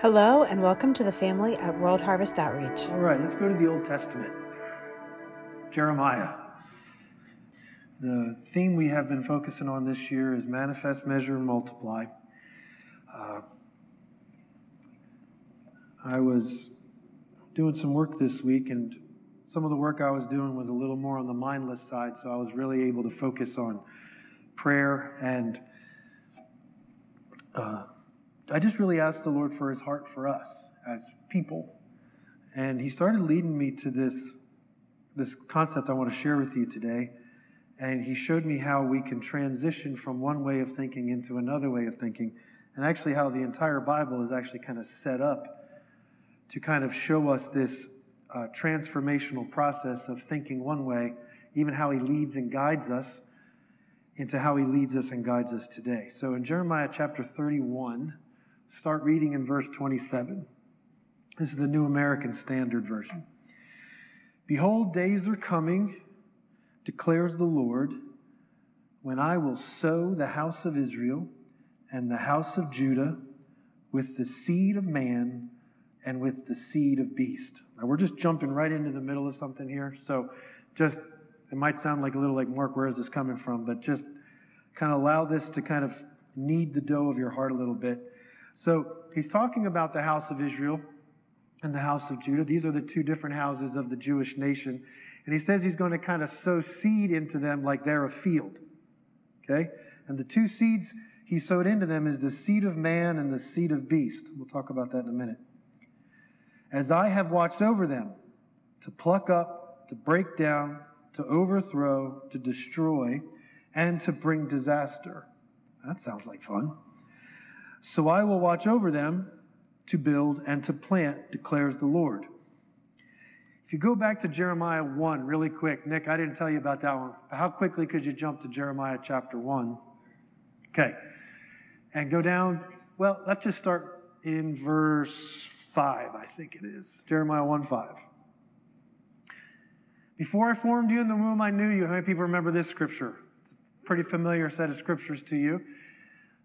Hello, and welcome to the family at World Harvest Outreach. All right, let's go to the Old Testament. Jeremiah. The theme we have been focusing on this year is manifest, measure, and multiply. Uh, I was doing some work this week, and some of the work I was doing was a little more on the mindless side, so I was really able to focus on prayer and uh, I just really asked the Lord for his heart for us as people. And he started leading me to this, this concept I want to share with you today. And he showed me how we can transition from one way of thinking into another way of thinking, and actually how the entire Bible is actually kind of set up to kind of show us this uh, transformational process of thinking one way, even how he leads and guides us into how he leads us and guides us today. So in Jeremiah chapter 31, Start reading in verse 27. This is the New American Standard Version. Behold, days are coming, declares the Lord, when I will sow the house of Israel and the house of Judah with the seed of man and with the seed of beast. Now, we're just jumping right into the middle of something here. So, just, it might sound like a little like, Mark, where is this coming from? But just kind of allow this to kind of knead the dough of your heart a little bit. So he's talking about the house of Israel and the house of Judah. These are the two different houses of the Jewish nation. And he says he's going to kind of sow seed into them like they're a field. Okay? And the two seeds he sowed into them is the seed of man and the seed of beast. We'll talk about that in a minute. As I have watched over them to pluck up, to break down, to overthrow, to destroy, and to bring disaster. That sounds like fun. So I will watch over them to build and to plant, declares the Lord. If you go back to Jeremiah 1 really quick, Nick, I didn't tell you about that one. How quickly could you jump to Jeremiah chapter 1? Okay. And go down, well, let's just start in verse 5, I think it is. Jeremiah 1 5. Before I formed you in the womb, I knew you. How many people remember this scripture? It's a pretty familiar set of scriptures to you.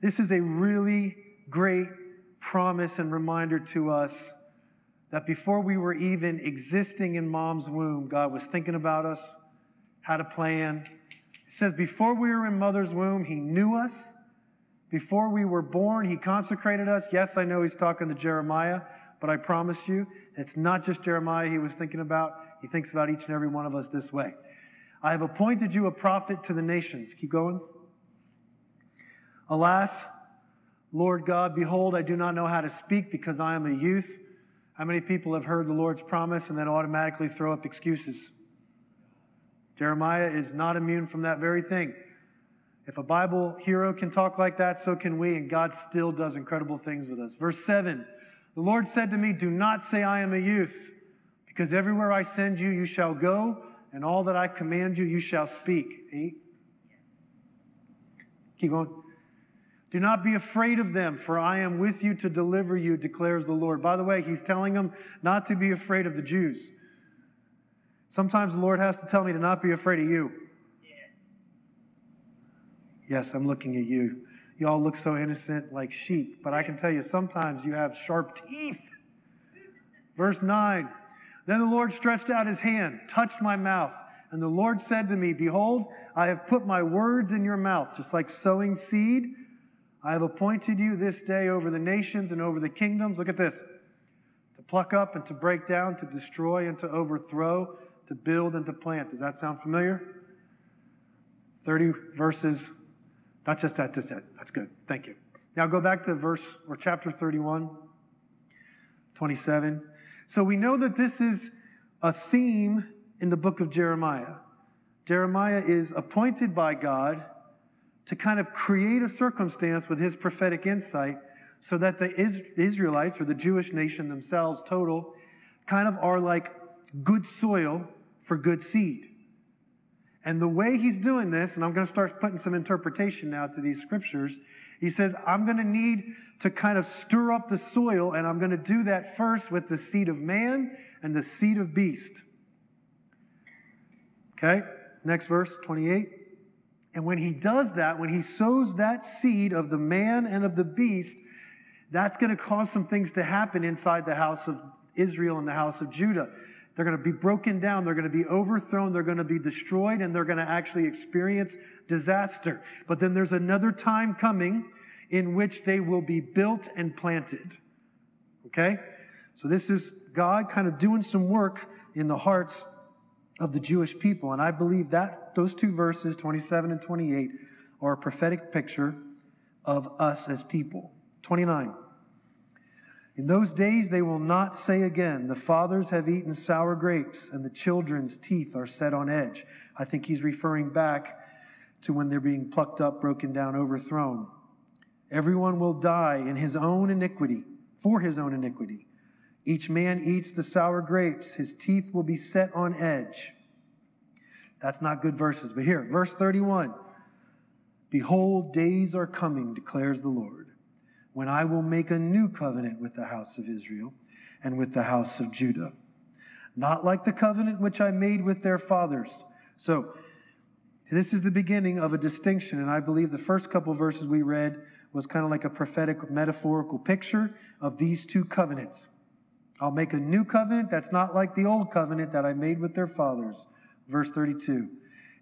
This is a really great promise and reminder to us that before we were even existing in mom's womb, God was thinking about us, had a plan. It says, before we were in mother's womb, He knew us. Before we were born, He consecrated us. Yes, I know He's talking to Jeremiah, but I promise you, it's not just Jeremiah He was thinking about. He thinks about each and every one of us this way. I have appointed you a prophet to the nations. Keep going. Alas, Lord God, behold, I do not know how to speak because I am a youth. How many people have heard the Lord's promise and then automatically throw up excuses? Jeremiah is not immune from that very thing. If a Bible hero can talk like that, so can we, and God still does incredible things with us. Verse 7 The Lord said to me, Do not say I am a youth, because everywhere I send you, you shall go, and all that I command you, you shall speak. Eight. Keep going. Do not be afraid of them, for I am with you to deliver you, declares the Lord. By the way, he's telling them not to be afraid of the Jews. Sometimes the Lord has to tell me to not be afraid of you. Yes, I'm looking at you. You all look so innocent like sheep, but I can tell you sometimes you have sharp teeth. Verse 9 Then the Lord stretched out his hand, touched my mouth, and the Lord said to me, Behold, I have put my words in your mouth, just like sowing seed I have appointed you this day over the nations and over the kingdoms. Look at this to pluck up and to break down, to destroy and to overthrow, to build and to plant. Does that sound familiar? 30 verses. Not just that, just that. That's good. Thank you. Now go back to verse or chapter 31, 27. So we know that this is a theme in the book of Jeremiah. Jeremiah is appointed by God to kind of create a circumstance with his prophetic insight so that the Israelites or the Jewish nation themselves, total, kind of are like good soil for good seed. And the way he's doing this, and I'm going to start putting some interpretation now to these scriptures, he says, I'm going to need to kind of stir up the soil, and I'm going to do that first with the seed of man and the seed of beast. Okay, next verse, 28. And when he does that, when he sows that seed of the man and of the beast, That's going to cause some things to happen inside the house of Israel and the house of Judah. They're going to be broken down. They're going to be overthrown. They're going to be destroyed and they're going to actually experience disaster. But then there's another time coming in which they will be built and planted. Okay? So this is God kind of doing some work in the hearts of the Jewish people. And I believe that those two verses, 27 and 28, are a prophetic picture of us as people. 29. In those days they will not say again, The fathers have eaten sour grapes, and the children's teeth are set on edge. I think he's referring back to when they're being plucked up, broken down, overthrown. Everyone will die in his own iniquity, for his own iniquity. Each man eats the sour grapes, his teeth will be set on edge. That's not good verses, but here, verse 31 Behold, days are coming, declares the Lord when I will make a new covenant with the house of Israel and with the house of Judah. Not like the covenant which I made with their fathers. So, this is the beginning of a distinction, and I believe the first couple verses we read was kind of like a prophetic, metaphorical picture of these two covenants. I'll make a new covenant that's not like the old covenant that I made with their fathers. Verse 32.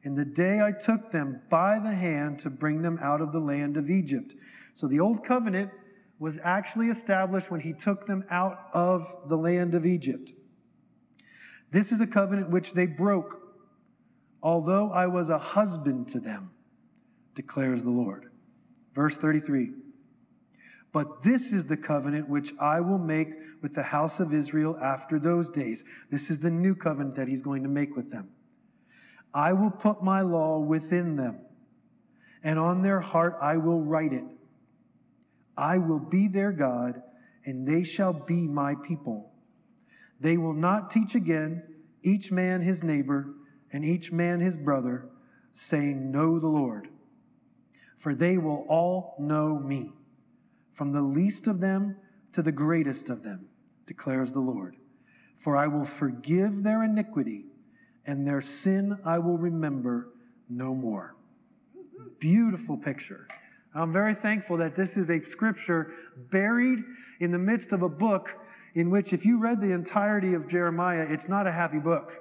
In the day I took them by the hand to bring them out of the land of Egypt. So the old covenant was actually established when he took them out of the land of Egypt. This is a covenant which they broke, although I was a husband to them, declares the Lord. Verse 33 But this is the covenant which I will make with the house of Israel after those days. This is the new covenant that he's going to make with them. I will put my law within them, and on their heart I will write it I will be their God, and they shall be my people. They will not teach again, each man his neighbor, and each man his brother, saying, Know the Lord. For they will all know me, from the least of them to the greatest of them, declares the Lord. For I will forgive their iniquity, and their sin I will remember no more. Beautiful picture. I'm very thankful that this is a scripture buried in the midst of a book in which, if you read the entirety of Jeremiah, it's not a happy book.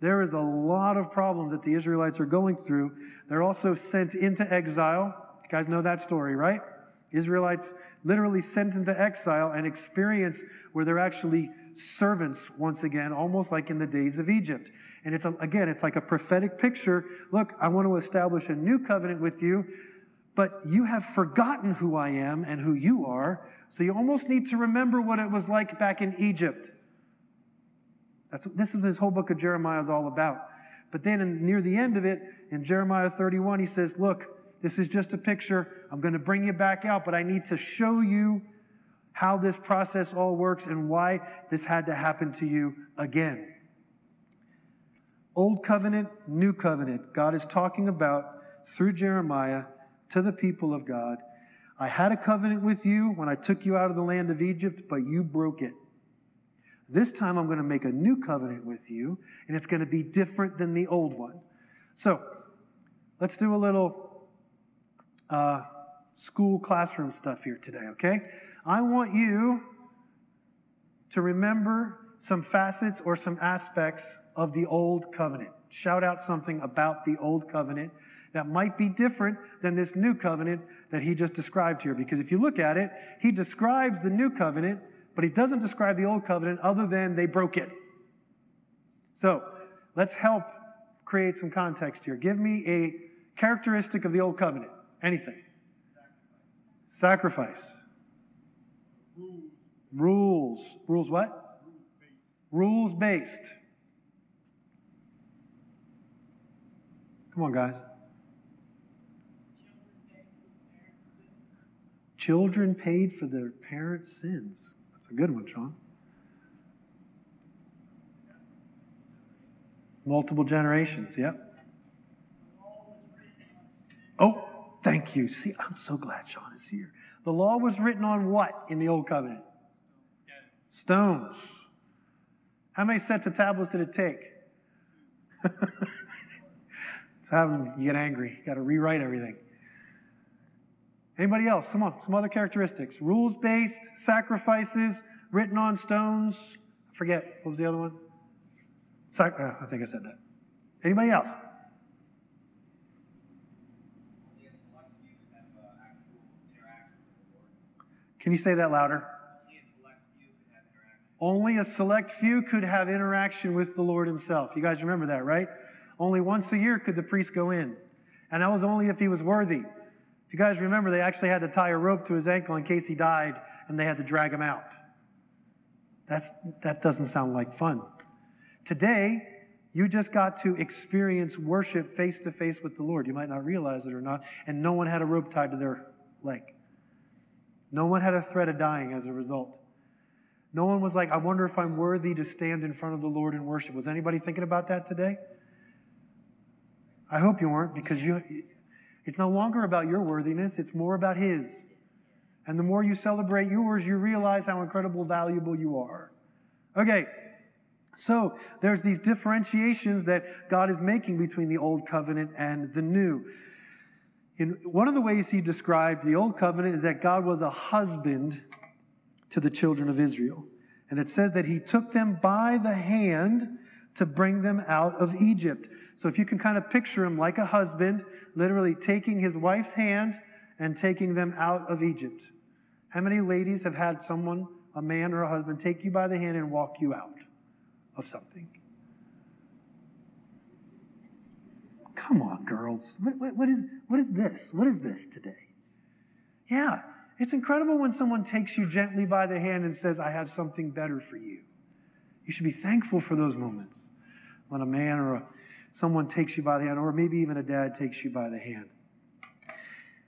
There is a lot of problems that the Israelites are going through. They're also sent into exile. You guys know that story, right? Israelites literally sent into exile and experience where they're actually servants once again, almost like in the days of Egypt. And it's a, again, it's like a prophetic picture. Look, I want to establish a new covenant with you but you have forgotten who I am and who you are, so you almost need to remember what it was like back in Egypt. That's what this is this whole book of Jeremiah is all about. But then in, near the end of it, in Jeremiah 31, he says, Look, this is just a picture. I'm going to bring you back out, but I need to show you how this process all works and why this had to happen to you again. Old covenant, new covenant. God is talking about through Jeremiah to the people of God I had a covenant with you when I took you out of the land of Egypt, but you broke it. This time I'm going to make a new covenant with you, and it's going to be different than the old one. So let's do a little uh, school classroom stuff here today, okay? I want you to remember some facets or some aspects of the old covenant. Shout out something about the old covenant that might be different than this new covenant that he just described here. Because if you look at it, he describes the new covenant, but he doesn't describe the old covenant other than they broke it. So let's help create some context here. Give me a characteristic of the old covenant. Anything. Sacrifice. Rules. Rules what? Rules based. Come on, guys. Children paid for their parents' sins. That's a good one, Sean. Multiple generations, yep. Oh, thank you. See, I'm so glad Sean is here. The law was written on what in the Old Covenant? Stones. How many sets of tablets did it take? so you get angry. You got to rewrite everything. Anybody else? Come on, some other characteristics. Rules based, sacrifices, written on stones. I forget. What was the other one? Sac- uh, I think I said that. Anybody else? Can you say that louder? Only a select few could have interaction with the Lord Himself. You guys remember that, right? Only once a year could the priest go in. And that was only if he was worthy. You guys remember, they actually had to tie a rope to his ankle in case he died and they had to drag him out. That's, that doesn't sound like fun. Today, you just got to experience worship face to face with the Lord. You might not realize it or not. And no one had a rope tied to their leg. No one had a threat of dying as a result. No one was like, I wonder if I'm worthy to stand in front of the Lord and worship. Was anybody thinking about that today? I hope you weren't because you, it's no longer about your worthiness, it's more about His. And the more you celebrate yours, you realize how incredible valuable you are. Okay, so there's these differentiations that God is making between the old covenant and the new. In one of the ways he described the old covenant is that God was a husband to the children of Israel. And it says that he took them by the hand to bring them out of Egypt. So if you can kind of picture him like a husband, literally taking his wife's hand and taking them out of Egypt. How many ladies have had someone, a man or a husband, take you by the hand and walk you out of something? Come on, girls. What, what, what, is, what is this? What is this today? Yeah, it's incredible when someone takes you gently by the hand and says, I have something better for you. You should be thankful for those moments when a man or a, someone takes you by the hand, or maybe even a dad takes you by the hand.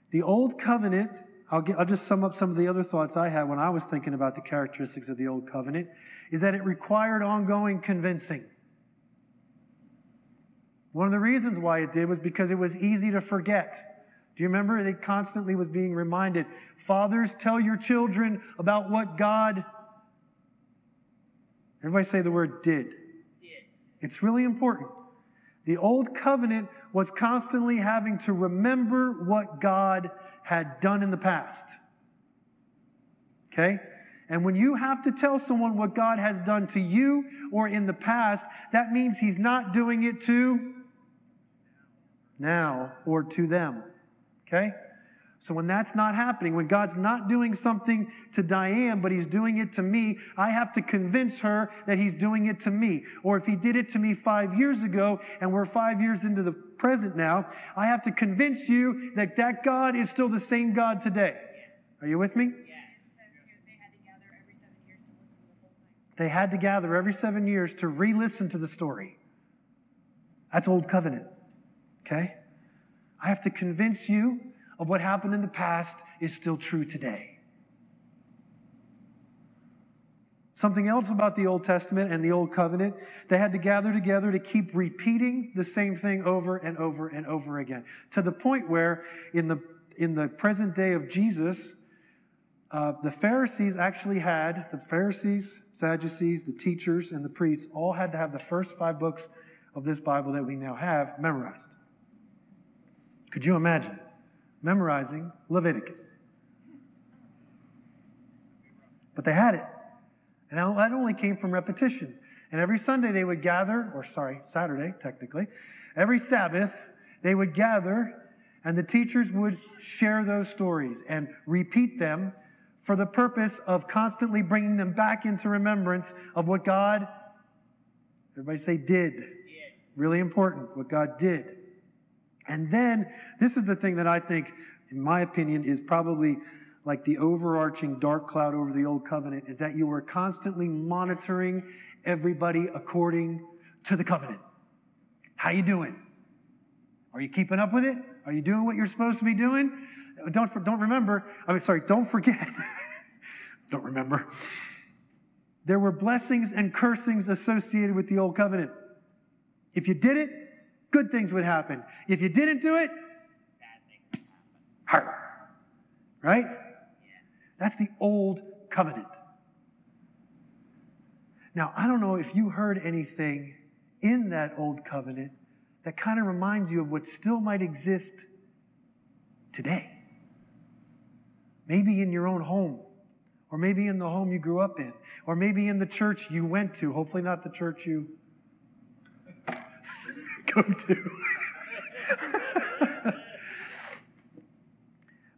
The old covenant, I'll, get, I'll just sum up some of the other thoughts I had when I was thinking about the characteristics of the old covenant, is that it required ongoing convincing. One of the reasons why it did was because it was easy to forget. Do you remember? It constantly was being reminded. Fathers, tell your children about what God. Everybody say the word did. Did. It's really important. The old covenant was constantly having to remember what God had done in the past. Okay? And when you have to tell someone what God has done to you or in the past, that means He's not doing it to now or to them. Okay? So when that's not happening, when God's not doing something to Diane, but He's doing it to me, I have to convince her that He's doing it to me. Or if He did it to me five years ago and we're five years into the present now, I have to convince you that that God is still the same God today. Are you with me? They had to gather every seven years to re listen to the story. That's Old Covenant. Okay? I have to convince you of what happened in the past is still true today. Something else about the Old Testament and the Old Covenant, they had to gather together to keep repeating the same thing over and over and over again. To the point where, in the, in the present day of Jesus, uh, the Pharisees actually had, the Pharisees, Sadducees, the teachers, and the priests all had to have the first five books of this Bible that we now have memorized. Could you imagine memorizing Leviticus? But they had it. And that only came from repetition. And every Sunday they would gather, or sorry, Saturday, technically, every Sabbath, they would gather and the teachers would share those stories and repeat them for the purpose of constantly bringing them back into remembrance of what God, everybody say, did. did. Really important, what God did. And then, this is the thing that I think, in my opinion, is probably like the overarching dark cloud over the old covenant is that you were constantly monitoring everybody according to the covenant. How you doing? Are you keeping up with it? Are you doing what you're supposed to be doing? Don't, don't remember, I mean, sorry, don't forget. don't remember. There were blessings and cursings associated with the old covenant. If you did it, good things would happen. If you didn't do it, bad. Right? That's the old covenant. Now, I don't know if you heard anything in that old covenant that kind of reminds you of what still might exist today. Maybe in your own home, or maybe in the home you grew up in, or maybe in the church you went to. Hopefully, not the church you go to.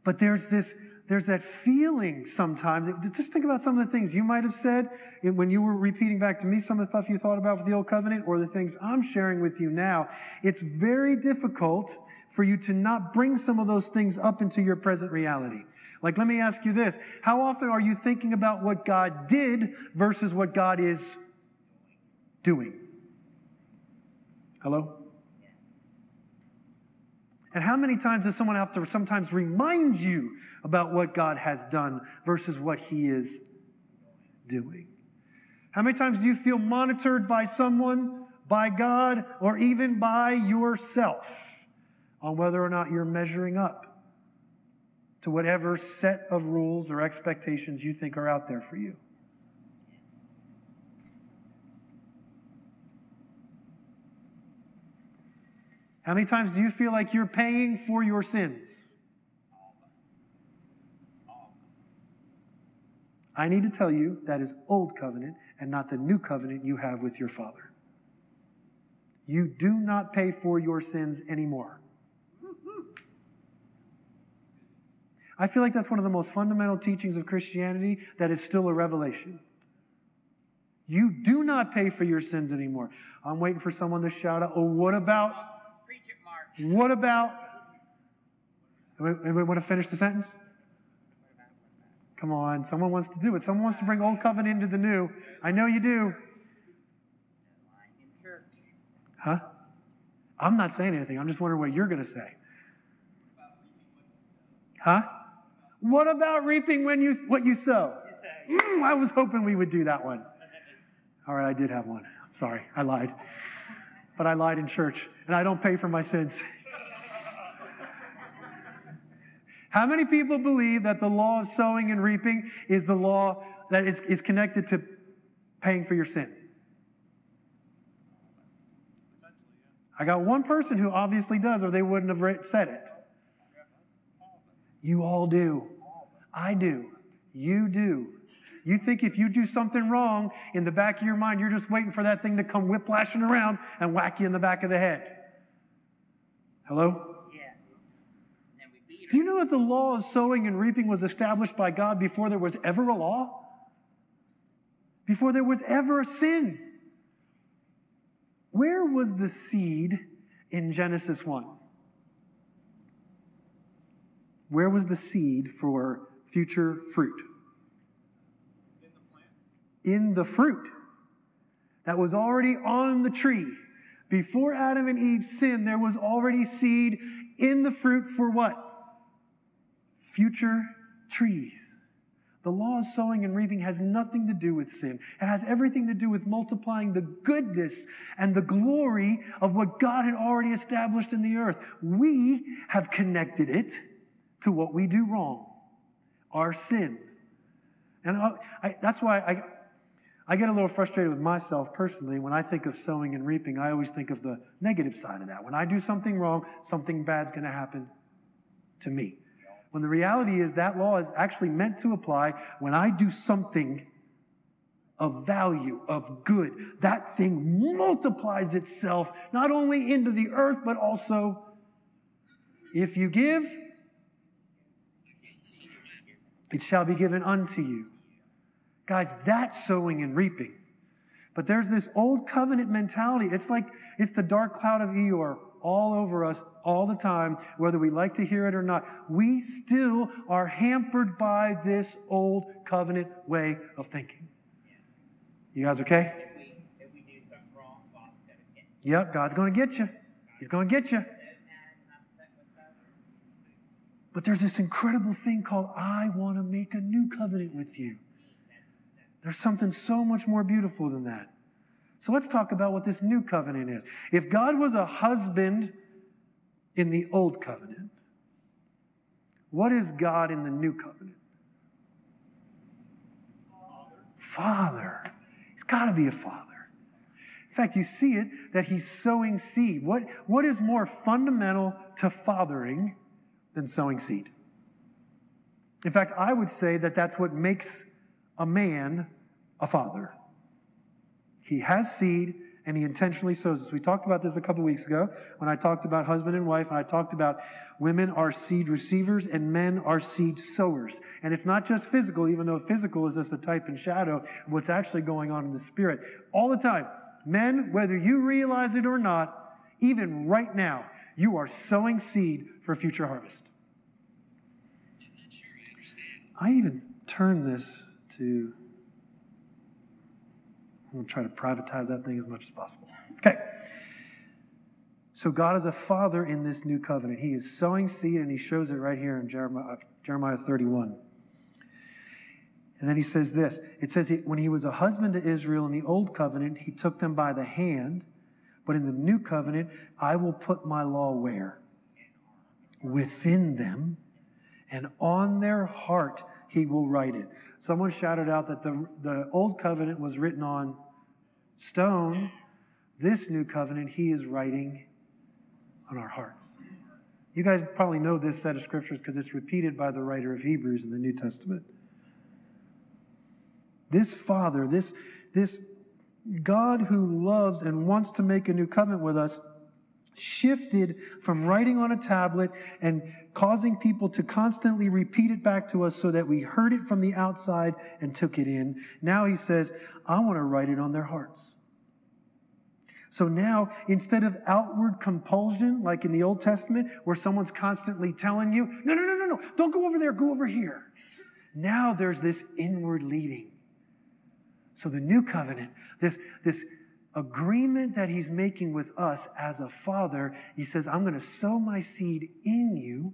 but there's this there's that feeling sometimes. Just think about some of the things you might have said when you were repeating back to me some of the stuff you thought about with the old covenant or the things I'm sharing with you now. It's very difficult for you to not bring some of those things up into your present reality. Like, let me ask you this How often are you thinking about what God did versus what God is doing? Hello? And how many times does someone have to sometimes remind you about what God has done versus what He is doing? How many times do you feel monitored by someone, by God, or even by yourself on whether or not you're measuring up to whatever set of rules or expectations you think are out there for you? How many times do you feel like you're paying for your sins? I need to tell you that is old covenant and not the new covenant you have with your Father. You do not pay for your sins anymore. I feel like that's one of the most fundamental teachings of Christianity that is still a revelation. You do not pay for your sins anymore. I'm waiting for someone to shout out, oh, what about what about? Anybody want to finish the sentence? Come on, someone wants to do it. Someone wants to bring old covenant into the new. I know you do. Huh? I'm not saying anything. I'm just wondering what you're going to say. Huh? What about reaping when you what you sow? Mm, I was hoping we would do that one. All right, I did have one. Sorry, I lied but I lied in church and I don't pay for my sins. How many people believe that the law of sowing and reaping is the law that is, is connected to paying for your sin? I got one person who obviously does, or they wouldn't have said it. You all do. I do. You do. You think if you do something wrong, in the back of your mind, you're just waiting for that thing to come whiplashing around and whack you in the back of the head. Hello? Yeah. Do you know that the law of sowing and reaping was established by God before there was ever a law? Before there was ever a sin? Where was the seed in Genesis 1? Where was the seed for future fruit? In the fruit that was already on the tree. Before Adam and Eve sinned, there was already seed in the fruit for what? Future trees. The law of sowing and reaping has nothing to do with sin. It has everything to do with multiplying the goodness and the glory of what God had already established in the earth. We have connected it to what we do wrong, our sin. And I, I, that's why I, I get a little frustrated with myself personally when I think of sowing and reaping. I always think of the negative side of that. When I do something wrong, something bad's going to happen to me. When the reality is that law is actually meant to apply when I do something of value, of good. That thing multiplies itself not only into the earth, but also if you give, it shall be given unto you. Guys, that's sowing and reaping. But there's this old covenant mentality. It's like it's the dark cloud of Eeyore all over us all the time, whether we like to hear it or not. We still are hampered by this old covenant way of thinking. You guys okay? Yep, God's going to get you. He's going to get you. But there's this incredible thing called I want to make a new covenant with you. There's something so much more beautiful than that. So let's talk about what this new covenant is. If God was a husband in the old covenant, what is God in the new covenant? Father. He's got to be a father. In fact, you see it that he's sowing seed. What, what is more fundamental to fathering than sowing seed? In fact, I would say that that's what makes a man a father. He has seed and he intentionally sows this. We talked about this a couple weeks ago when I talked about husband and wife, and I talked about women are seed receivers and men are seed sowers. And it's not just physical, even though physical is just a type and shadow of what's actually going on in the spirit. All the time, men, whether you realize it or not, even right now, you are sowing seed for future harvest. I even turn this to To try to privatize that thing as much as possible. Okay. So God is a father in this new covenant. He is sowing seed, and he shows it right here in Jeremiah, uh, Jeremiah 31. And then he says this it says, When he was a husband to Israel in the old covenant, he took them by the hand. But in the new covenant, I will put my law where? Within them, and on their heart he will write it. Someone shouted out that the, the old covenant was written on stone, this new covenant he is writing on our hearts. You guys probably know this set of scriptures because it's repeated by the writer of Hebrews in the New Testament. This Father, this, this God who loves and wants to make a new covenant with us, shifted from writing on a tablet and causing people to constantly repeat it back to us so that we heard it from the outside and took it in. Now he says, I want to write it on their hearts. So now, instead of outward compulsion, like in the Old Testament, where someone's constantly telling you, no, no, no, no, no, don't go over there, go over here. Now there's this inward leading. So the new covenant, this, this agreement that he's making with us as a father, he says, I'm going to sow my seed in you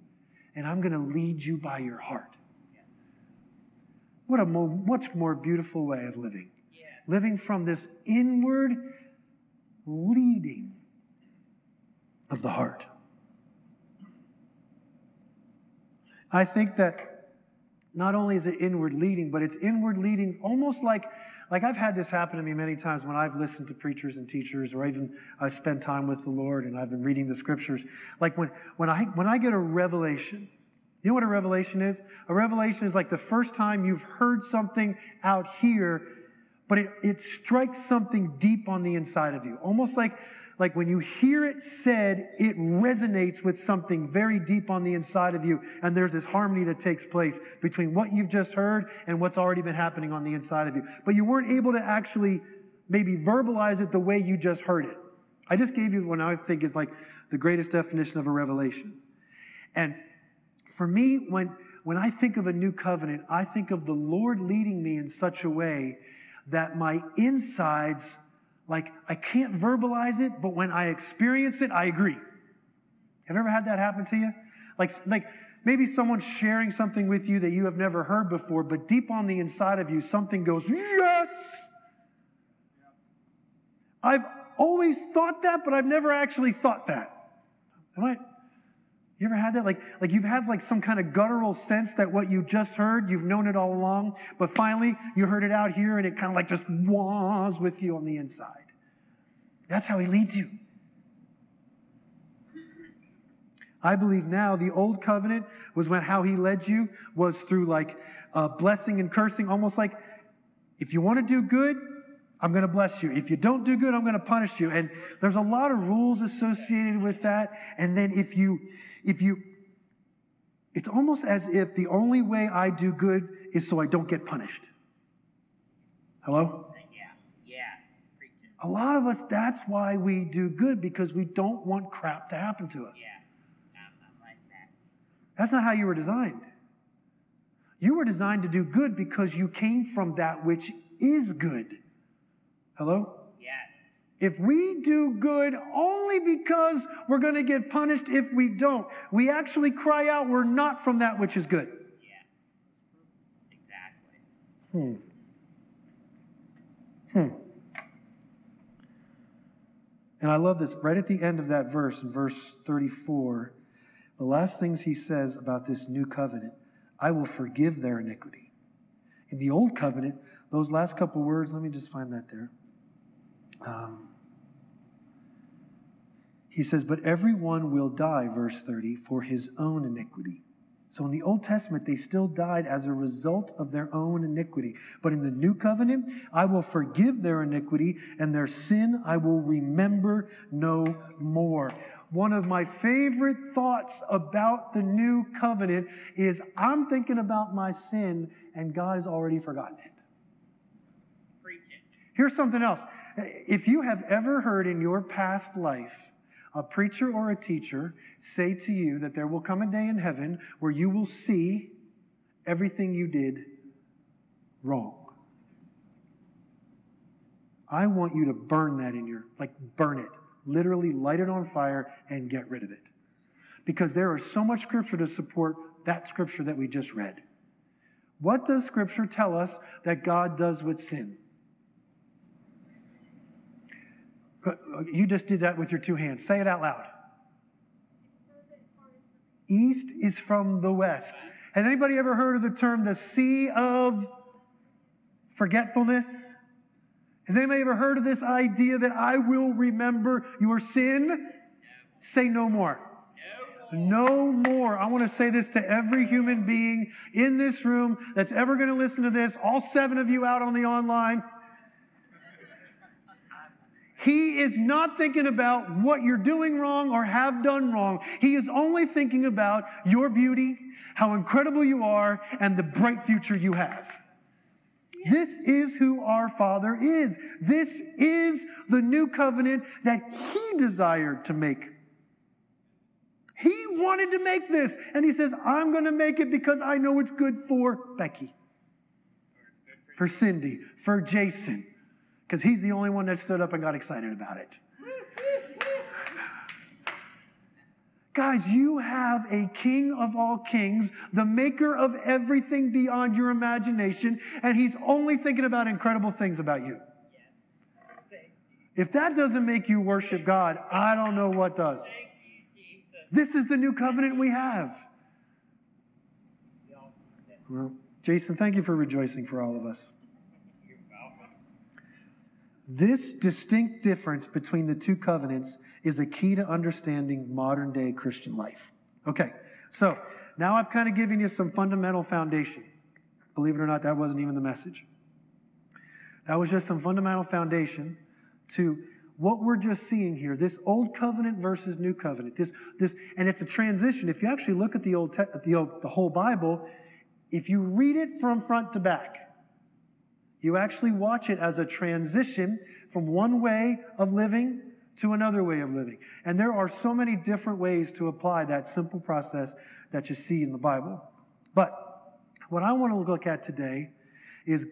and I'm going to lead you by your heart. What a mo- much more beautiful way of living. Yeah. Living from this inward leading of the heart. I think that not only is it inward leading, but it's inward leading almost like like I've had this happen to me many times when I've listened to preachers and teachers, or even I spent time with the Lord and I've been reading the scriptures. Like when, when I when I get a revelation, you know what a revelation is? A revelation is like the first time you've heard something out here, but it, it strikes something deep on the inside of you. Almost like like when you hear it said, it resonates with something very deep on the inside of you. And there's this harmony that takes place between what you've just heard and what's already been happening on the inside of you. But you weren't able to actually maybe verbalize it the way you just heard it. I just gave you what I think is like the greatest definition of a revelation. And for me, when, when I think of a new covenant, I think of the Lord leading me in such a way that my insides like I can't verbalize it, but when I experience it, I agree. Have you ever had that happen to you? Like, like maybe someone's sharing something with you that you have never heard before, but deep on the inside of you, something goes, Yes! I've always thought that, but I've never actually thought that. Am I? You ever had that? Like, like you've had like some kind of guttural sense that what you just heard, you've known it all along, but finally you heard it out here and it kind of like just was with you on the inside. That's how he leads you. I believe now the old covenant was when how he led you was through like blessing and cursing, almost like if you want to do good, I'm going to bless you. If you don't do good, I'm going to punish you. And there's a lot of rules associated with that. And then if you if you, it's almost as if the only way I do good is so I don't get punished. Hello? Yeah, yeah. A lot of us, that's why we do good because we don't want crap to happen to us. Yeah, not like that. That's not how you were designed. You were designed to do good because you came from that which is good. Hello? If we do good only because we're going to get punished if we don't, we actually cry out, we're not from that which is good. Yeah. Exactly. Hmm. Hmm. And I love this. Right at the end of that verse, in verse 34, the last things he says about this new covenant I will forgive their iniquity. In the old covenant, those last couple words, let me just find that there. Um, he says, But everyone will die, verse 30, for his own iniquity. So in the Old Testament, they still died as a result of their own iniquity. But in the New Covenant, I will forgive their iniquity and their sin I will remember no more. One of my favorite thoughts about the New Covenant is I'm thinking about my sin and God has already forgotten it. It. Here's something else. If you have ever heard in your past life a preacher or a teacher say to you that there will come a day in heaven where you will see everything you did wrong. I want you to burn that in your, like, burn it. Literally light it on fire and get rid of it. Because there is so much scripture to support that scripture that we just read. What does scripture tell us that God does with sin? Uh, you just did that with your two hands. Say it out loud. East is from the west. Has anybody ever heard of the term the sea of forgetfulness? Has anybody ever heard of this idea that I will remember your sin? Say no more. No more. I want to say this to every human being in this room that's ever going to listen to this, all seven of you out on the online. He is not thinking about what you're doing wrong or have done wrong. He is only thinking about your beauty, how incredible you are, and the bright future you have. This is who our Father is. This is the new covenant that He desired to make. He wanted to make this, and He says, I'm going to make it because I know it's good for Becky, for Cindy, for Jason, because he's the only one that stood up and got excited about it. Guys, you have a king of all kings, the maker of everything beyond your imagination, and he's only thinking about incredible things about you. If that doesn't make you worship God, I don't know what does. Thank you, Jesus. This is the new covenant we have. Well, Jason, thank you for rejoicing for all of us. This distinct difference between the two covenants is a key to understanding modern day Christian life. Okay, so now I've kind of given you some fundamental foundation. Believe it or not, that wasn't even the message. That was just some fundamental foundation to what we're just seeing here this old covenant versus new covenant this this and it's a transition if you actually look at the old te- the old the whole bible if you read it from front to back you actually watch it as a transition from one way of living to another way of living. And there are so many different ways to apply that simple process that you see in the Bible. But what I want to look at today is,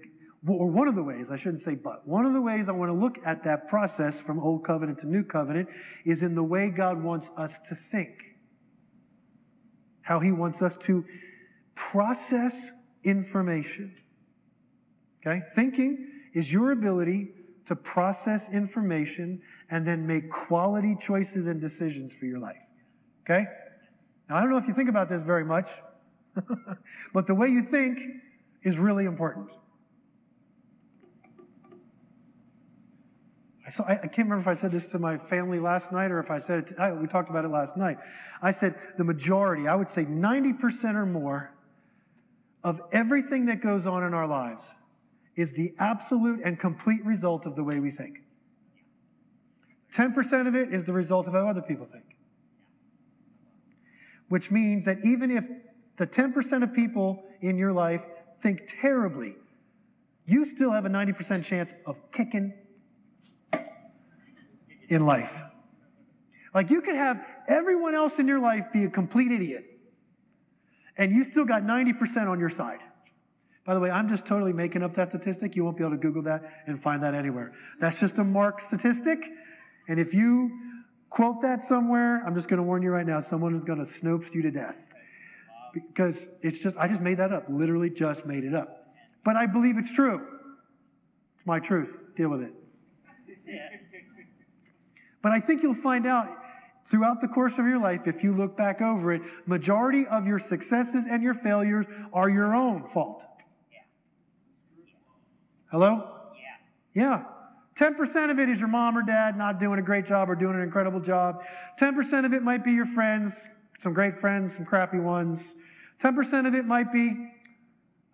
or one of the ways, I shouldn't say but, one of the ways I want to look at that process from Old Covenant to New Covenant is in the way God wants us to think. How He wants us to process information. Okay? Thinking is your ability to process information and then make quality choices and decisions for your life. Okay? Now, I don't know if you think about this very much, but the way you think is really important. I, saw, I, I can't remember if I said this to my family last night or if I said it, to, I, we talked about it last night. I said the majority, I would say 90% or more of everything that goes on in our lives is the absolute and complete result of the way we think. 10% of it is the result of how other people think. Which means that even if the 10% of people in your life think terribly, you still have a 90% chance of kicking in life. Like you could have everyone else in your life be a complete idiot, and you still got 90% on your side. By the way, I'm just totally making up that statistic. You won't be able to Google that and find that anywhere. That's just a mark statistic. And if you quote that somewhere, I'm just going to warn you right now, someone is going to snopes you to death. Because it's just, I just made that up. Literally just made it up. But I believe it's true. It's my truth. Deal with it. But I think you'll find out throughout the course of your life, if you look back over it, majority of your successes and your failures are your own fault. Hello? Yeah. Yeah. 10% of it is your mom or dad not doing a great job or doing an incredible job. 10% of it might be your friends, some great friends, some crappy ones. 10% of it might be,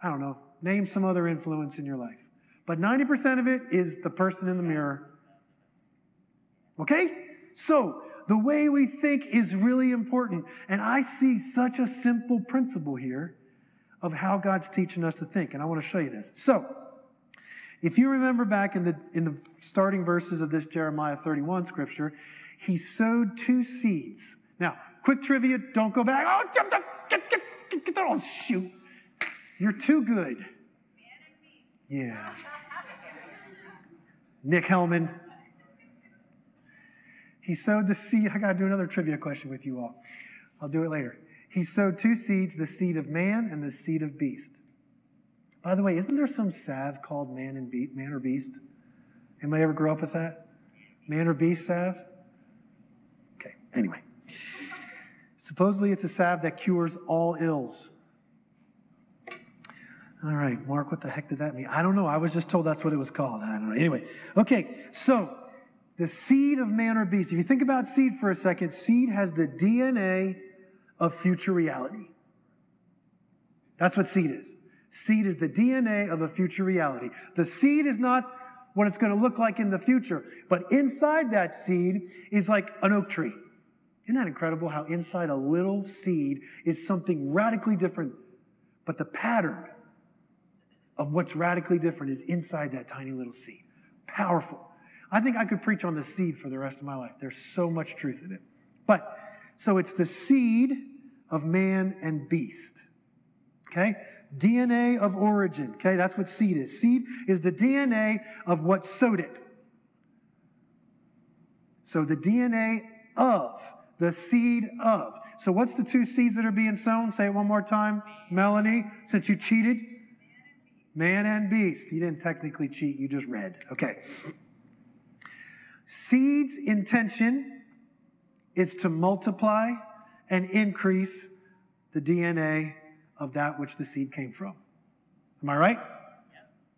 I don't know, name some other influence in your life. But 90% of it is the person in the mirror. Okay? So, the way we think is really important. And I see such a simple principle here of how God's teaching us to think. And I want to show you this. So, if you remember back in the, in the starting verses of this Jeremiah 31 scripture, he sowed two seeds. Now, quick trivia, don't go back. Oh, get, get, get, get, get, oh shoot. You're too good. Yeah. Nick Hellman. He sowed the seed. I got to do another trivia question with you all. I'll do it later. He sowed two seeds the seed of man and the seed of beast. By the way, isn't there some salve called man and beast, man or beast? Anybody ever grow up with that? Man or beast salve? Okay, anyway. Supposedly it's a salve that cures all ills. All right, Mark, what the heck did that mean? I don't know. I was just told that's what it was called. I don't know. Anyway, okay, so the seed of man or beast. If you think about seed for a second, seed has the DNA of future reality. That's what seed is. Seed is the DNA of a future reality. The seed is not what it's going to look like in the future, but inside that seed is like an oak tree. Isn't that incredible how inside a little seed is something radically different, but the pattern of what's radically different is inside that tiny little seed. Powerful. I think I could preach on the seed for the rest of my life. There's so much truth in it. But, so it's the seed of man and beast. Okay? DNA of origin. Okay? That's what seed is. Seed is the DNA of what sowed it. So the DNA of, the seed of. So what's the two seeds that are being sown? Say it one more time. Melanie, since you cheated. Man and beast. You didn't technically cheat, you just read. Okay. Seed's intention is to multiply and increase the DNA of that which the seed came from. Am I right?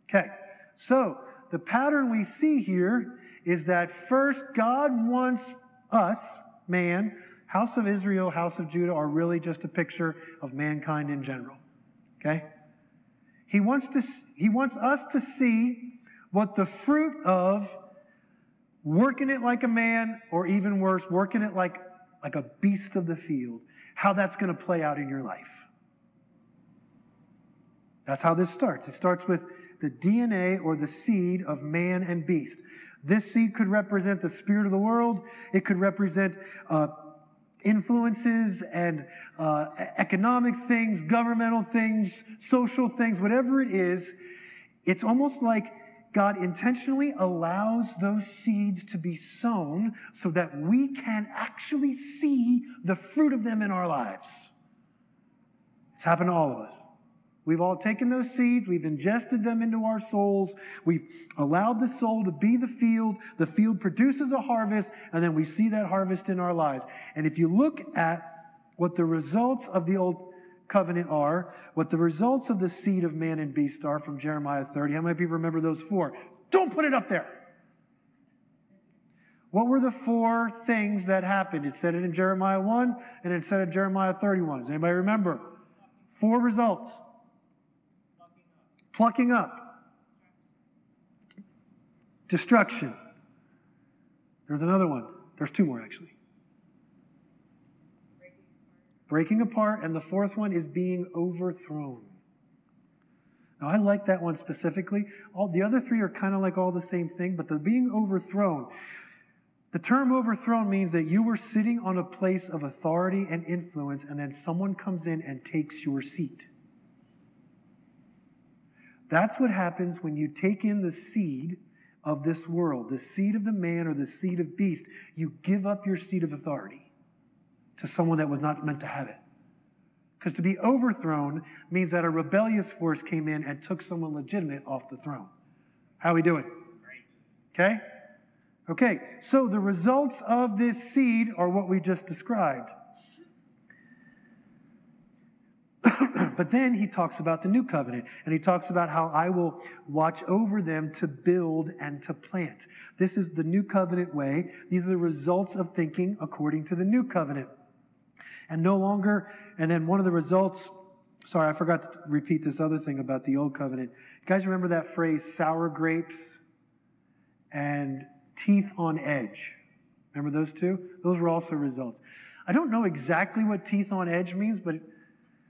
Okay. So the pattern we see here is that first God wants us, man, house of Israel, house of Judah are really just a picture of mankind in general. Okay? He wants to he wants us to see what the fruit of working it like a man, or even worse, working it like, like a beast of the field, how that's going to play out in your life. That's how this starts. It starts with the DNA or the seed of man and beast. This seed could represent the spirit of the world. It could represent uh, influences and uh, economic things, governmental things, social things, whatever it is. It's almost like God intentionally allows those seeds to be sown so that we can actually see the fruit of them in our lives. It's happened to all of us. We've all taken those seeds, we've ingested them into our souls, we've allowed the soul to be the field. The field produces a harvest, and then we see that harvest in our lives. And if you look at what the results of the old covenant are, what the results of the seed of man and beast are from Jeremiah 30. How many people remember those four? Don't put it up there. What were the four things that happened? It said it in Jeremiah 1 and it said it in Jeremiah 31. Does anybody remember? Four results plucking up, destruction. There's another one. There's two more actually breaking apart, and the fourth one is being overthrown. Now, I like that one specifically. All the other three are kind of like all the same thing, but the being overthrown, the term overthrown means that you were sitting on a place of authority and influence, and then someone comes in and takes your seat. That's what happens when you take in the seed of this world, the seed of the man or the seed of beast. You give up your seat of authority to someone that was not meant to have it. Because to be overthrown means that a rebellious force came in and took someone legitimate off the throne. How we doing? Okay? Okay, so the results of this seed are what we just described. but then he talks about the new covenant, and he talks about how I will watch over them to build and to plant. This is the new covenant way. These are the results of thinking according to the new covenant and no longer, and then one of the results sorry, I forgot to repeat this other thing about the old covenant. You guys remember that phrase, sour grapes and teeth on edge? Remember those two? Those were also results. I don't know exactly what teeth on edge means, but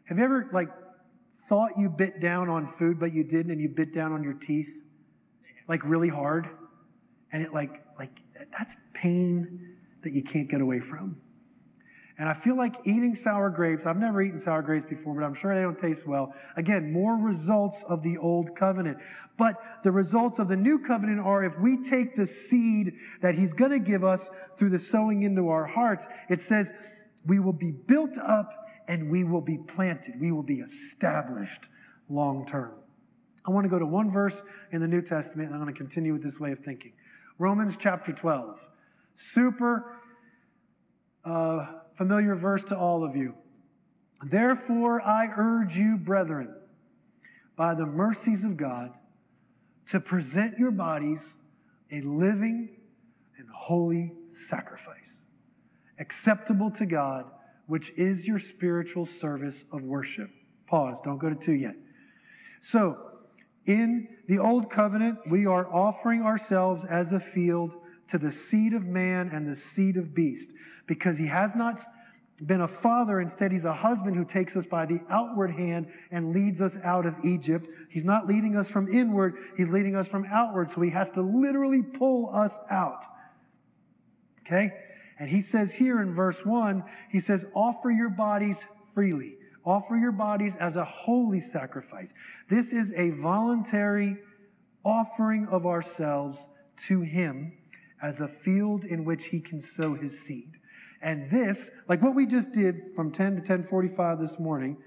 have you ever like thought you bit down on food but you didn't and you bit down on your teeth like really hard and it like like that's pain that you can't get away from. And I feel like eating sour grapes, I've never eaten sour grapes before, but I'm sure they don't taste well. Again, more results of the old covenant. But the results of the new covenant are if we take the seed that he's going to give us through the sowing into our hearts, it says we will be built up and we will be planted. We will be established long term. I want to go to one verse in the New Testament, and I'm going to continue with this way of thinking. Romans chapter 12. Super uh, familiar verse to all of you. Therefore, I urge you, brethren, by the mercies of God, to present your bodies a living and holy sacrifice, acceptable to God, which is your spiritual service of worship. Pause, don't go to two yet. So, in the old covenant, we are offering ourselves as a field to the seed of man and the seed of beast because he has not been a father. Instead, he's a husband who takes us by the outward hand and leads us out of Egypt. He's not leading us from inward, he's leading us from outward. So he has to literally pull us out. Okay? And he says here in verse 1, he says, offer your bodies freely. Offer your bodies as a holy sacrifice. This is a voluntary offering of ourselves to him as a field in which he can sow his seed. And this, like what we just did from 10 to 1045 this morning,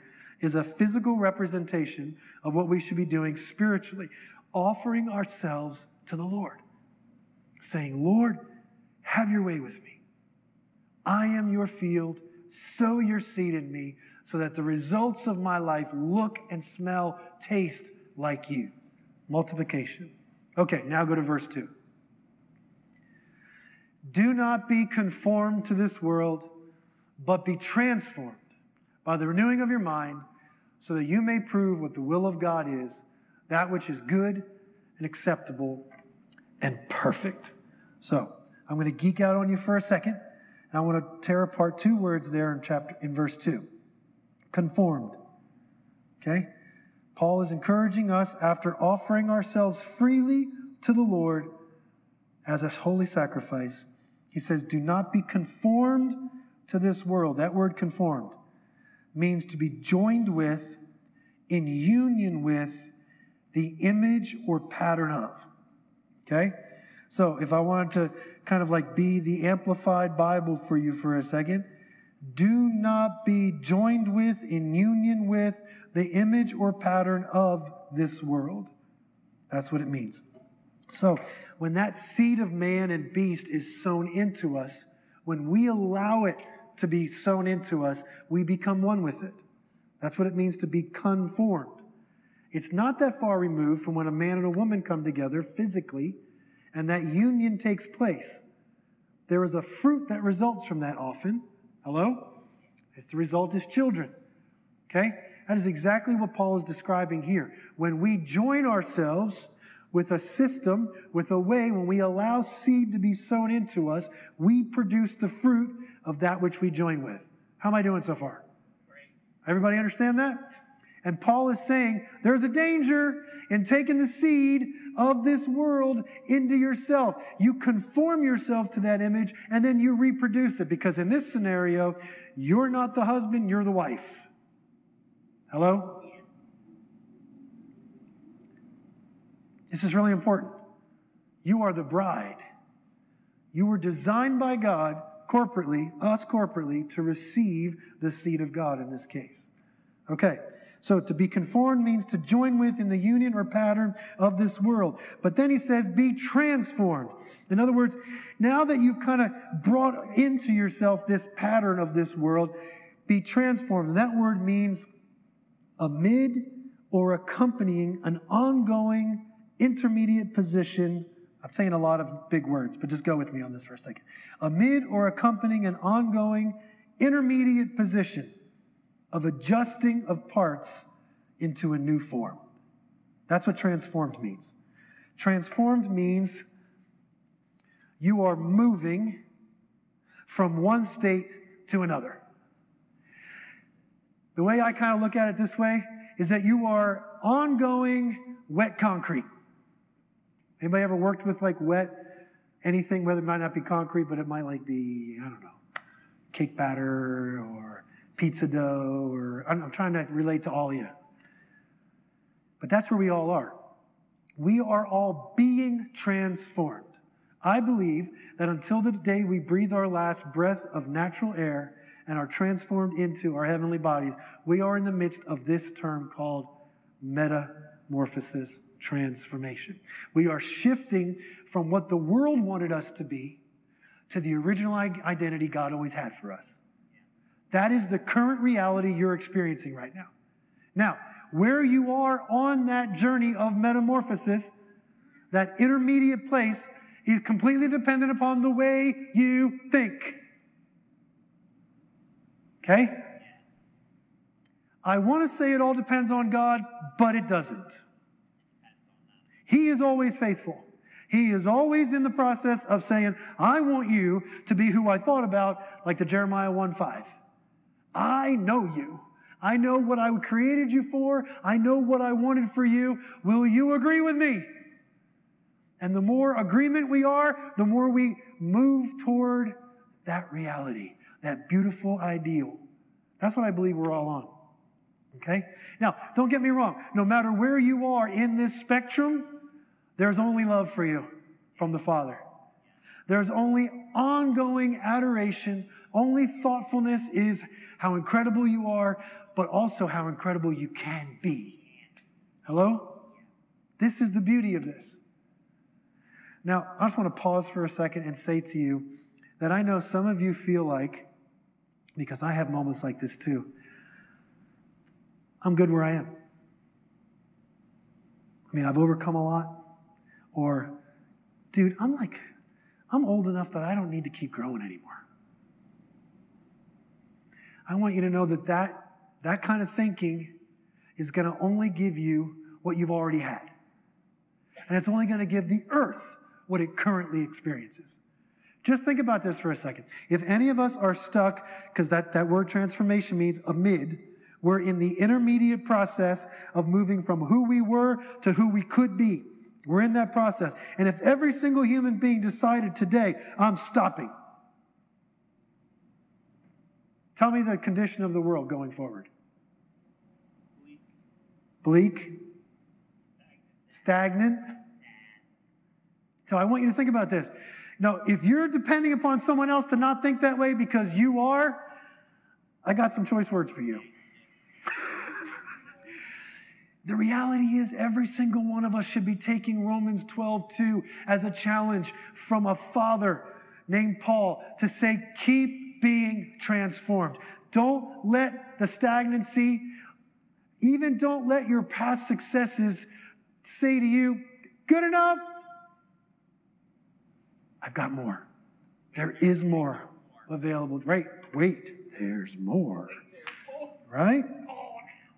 is a physical representation of what we should be doing spiritually, offering ourselves to the Lord, saying, Lord, have your way with me. I am your field, sow your seed in me, so that the results of my life look and smell, taste like you. Multiplication. Okay, now go to verse 2. Do not be conformed to this world, but be transformed by the renewing of your mind, so that you may prove what the will of God is, that which is good and acceptable and perfect. So, I'm going to geek out on you for a second, and I want to tear apart two words there in chapter in verse 2. Conformed. Okay? Paul is encouraging us after offering ourselves freely to the Lord as a holy sacrifice he says, Do not be conformed to this world. That word conformed means to be joined with, in union with, the image or pattern of. Okay? So if I wanted to kind of like be the amplified Bible for you for a second, do not be joined with, in union with, the image or pattern of this world. That's what it means. So, when that seed of man and beast is sown into us, when we allow it to be sown into us, we become one with it. That's what it means to be conformed. It's not that far removed from when a man and a woman come together physically and that union takes place. There is a fruit that results from that often. Hello? It's the result is children. Okay? That is exactly what Paul is describing here. When we join ourselves with a system, with a way, when we allow seed to be sown into us, we produce the fruit of that which we join with. How am I doing so far? Great. Everybody understand that? And Paul is saying there's a danger in taking the seed of this world into yourself. You conform yourself to that image and then you reproduce it because in this scenario, you're not the husband, you're the wife. Hello? This is really important. You are the bride. You were designed by God corporately, us corporately, to receive the seed of God in this case. Okay, so to be conformed means to join with in the union or pattern of this world. But then he says, be transformed. In other words, now that you've kind of brought into yourself this pattern of this world, be transformed. And that word means amid or accompanying an ongoing intermediate position. I'm saying a lot of big words, but just go with me on this for a second. Amid or accompanying an ongoing intermediate position of adjusting of parts into a new form. That's what transformed means. Transformed means you are moving from one state to another. The way I kind of look at it this way is that you are ongoing wet concrete. Anybody ever worked with like wet anything, whether it might not be concrete, but it might like be, I don't know, cake batter or pizza dough, or I'm, I'm trying to relate to all of you. But that's where we all are. We are all being transformed. I believe that until the day we breathe our last breath of natural air and are transformed into our heavenly bodies, we are in the midst of this term called metamorphosis, transformation. We are shifting from what the world wanted us to be to the original identity God always had for us. That is the current reality you're experiencing right now. Now, where you are on that journey of metamorphosis, that intermediate place is completely dependent upon the way you think. Okay? I want to say it all depends on God, but it doesn't. He is always faithful. He is always in the process of saying, I want you to be who I thought about, like the Jeremiah 1 5. I know you. I know what I created you for. I know what I wanted for you. Will you agree with me? And the more agreement we are, the more we move toward that reality, that beautiful ideal. That's what I believe we're all on. Okay? Now, don't get me wrong. No matter where you are in this spectrum, there's only love for you from the Father. There's only ongoing adoration, only thoughtfulness is how incredible you are, but also how incredible you can be. Hello? This is the beauty of this. Now, I just want to pause for a second and say to you that I know some of you feel like, because I have moments like this too, I'm good where I am. I mean, I've overcome a lot. Or, dude, I'm like, I'm old enough that I don't need to keep growing anymore. I want you to know that that, that kind of thinking is going to only give you what you've already had. And it's only going to give the earth what it currently experiences. Just think about this for a second. If any of us are stuck, because that, that word transformation means amid, we're in the intermediate process of moving from who we were to who we could be. We're in that process. And if every single human being decided today, I'm stopping, tell me the condition of the world going forward. Bleak, stagnant. So I want you to think about this. Now, if you're depending upon someone else to not think that way because you are, I got some choice words for you. The reality is, every single one of us should be taking Romans 12 2 as a challenge from a father named Paul to say, keep being transformed. Don't let the stagnancy, even don't let your past successes say to you, good enough. I've got more. There is more available. Right? Wait, there's more. Right?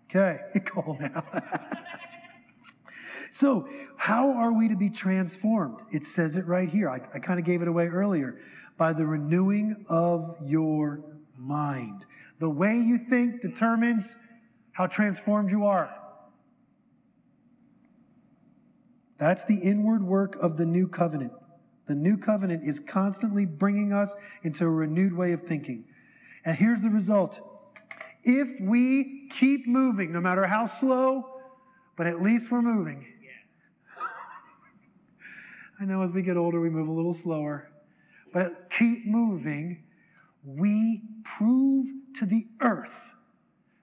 Okay, call now. so, how are we to be transformed? It says it right here. I, I kind of gave it away earlier. By the renewing of your mind. The way you think determines how transformed you are. That's the inward work of the new covenant. The new covenant is constantly bringing us into a renewed way of thinking. And here's the result if we keep moving, no matter how slow, but at least we're moving. I know as we get older, we move a little slower, but keep moving. We prove to the earth,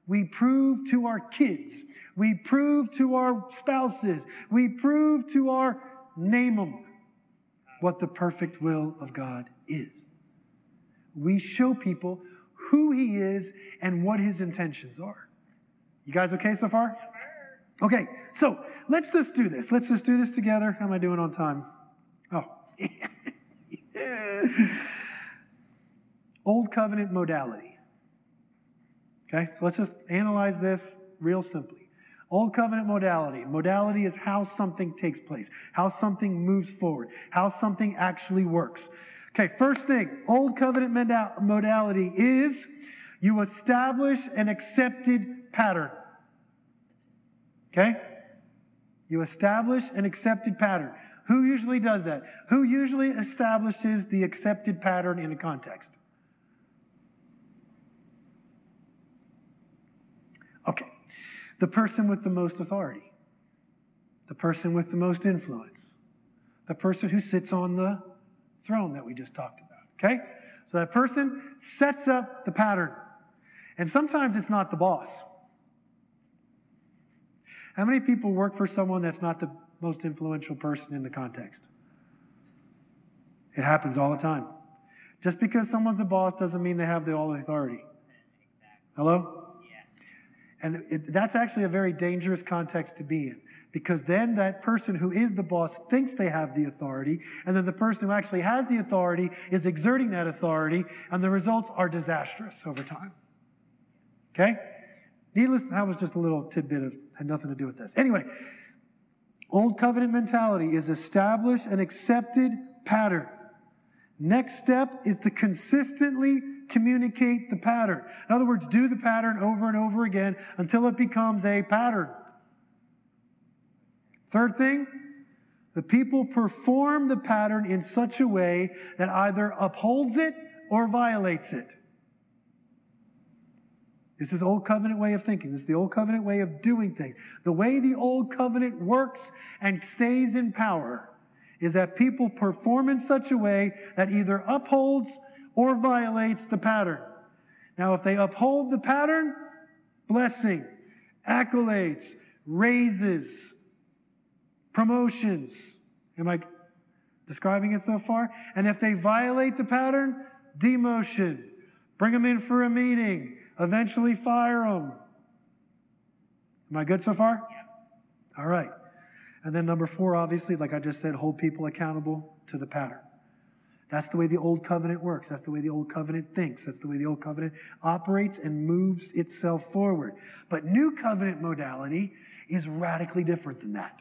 we prove to our kids, we prove to our spouses, we prove to our name them what the perfect will of God is. We show people who he is and what his intentions are. You guys okay so far? Okay, so let's just do this. Let's just do this together. How am I doing on time? Oh. Old covenant modality. Okay, so let's just analyze this real simply. Old covenant modality. Modality is how something takes place, how something moves forward, how something actually works. Okay, first thing, old covenant modality is you establish an accepted pattern. Okay? You establish an accepted pattern. Who usually does that? Who usually establishes the accepted pattern in a context? Okay. The person with the most authority, the person with the most influence, the person who sits on the throne that we just talked about. Okay? So that person sets up the pattern. And sometimes it's not the boss. How many people work for someone that's not the most influential person in the context? It happens all the time. Just because someone's the boss doesn't mean they have the all the authority. Hello? Yeah. And it, that's actually a very dangerous context to be in because then that person who is the boss thinks they have the authority, and then the person who actually has the authority is exerting that authority, and the results are disastrous over time. Okay? Needless, that was just a little tidbit of, had nothing to do with this. Anyway, old covenant mentality is establish an accepted pattern. Next step is to consistently communicate the pattern. In other words, do the pattern over and over again until it becomes a pattern. Third thing, the people perform the pattern in such a way that either upholds it or violates it. This is old covenant way of thinking. This is the old covenant way of doing things. The way the old covenant works and stays in power is that people perform in such a way that either upholds or violates the pattern. Now, if they uphold the pattern, blessing, accolades, raises, promotions. Am I describing it so far? And if they violate the pattern, demotion, bring them in for a meeting, eventually fire them. Am I good so far? Yeah. All right. And then number four, obviously, like I just said, hold people accountable to the pattern. That's the way the old covenant works. That's the way the old covenant thinks. That's the way the old covenant operates and moves itself forward. But new covenant modality is radically different than that.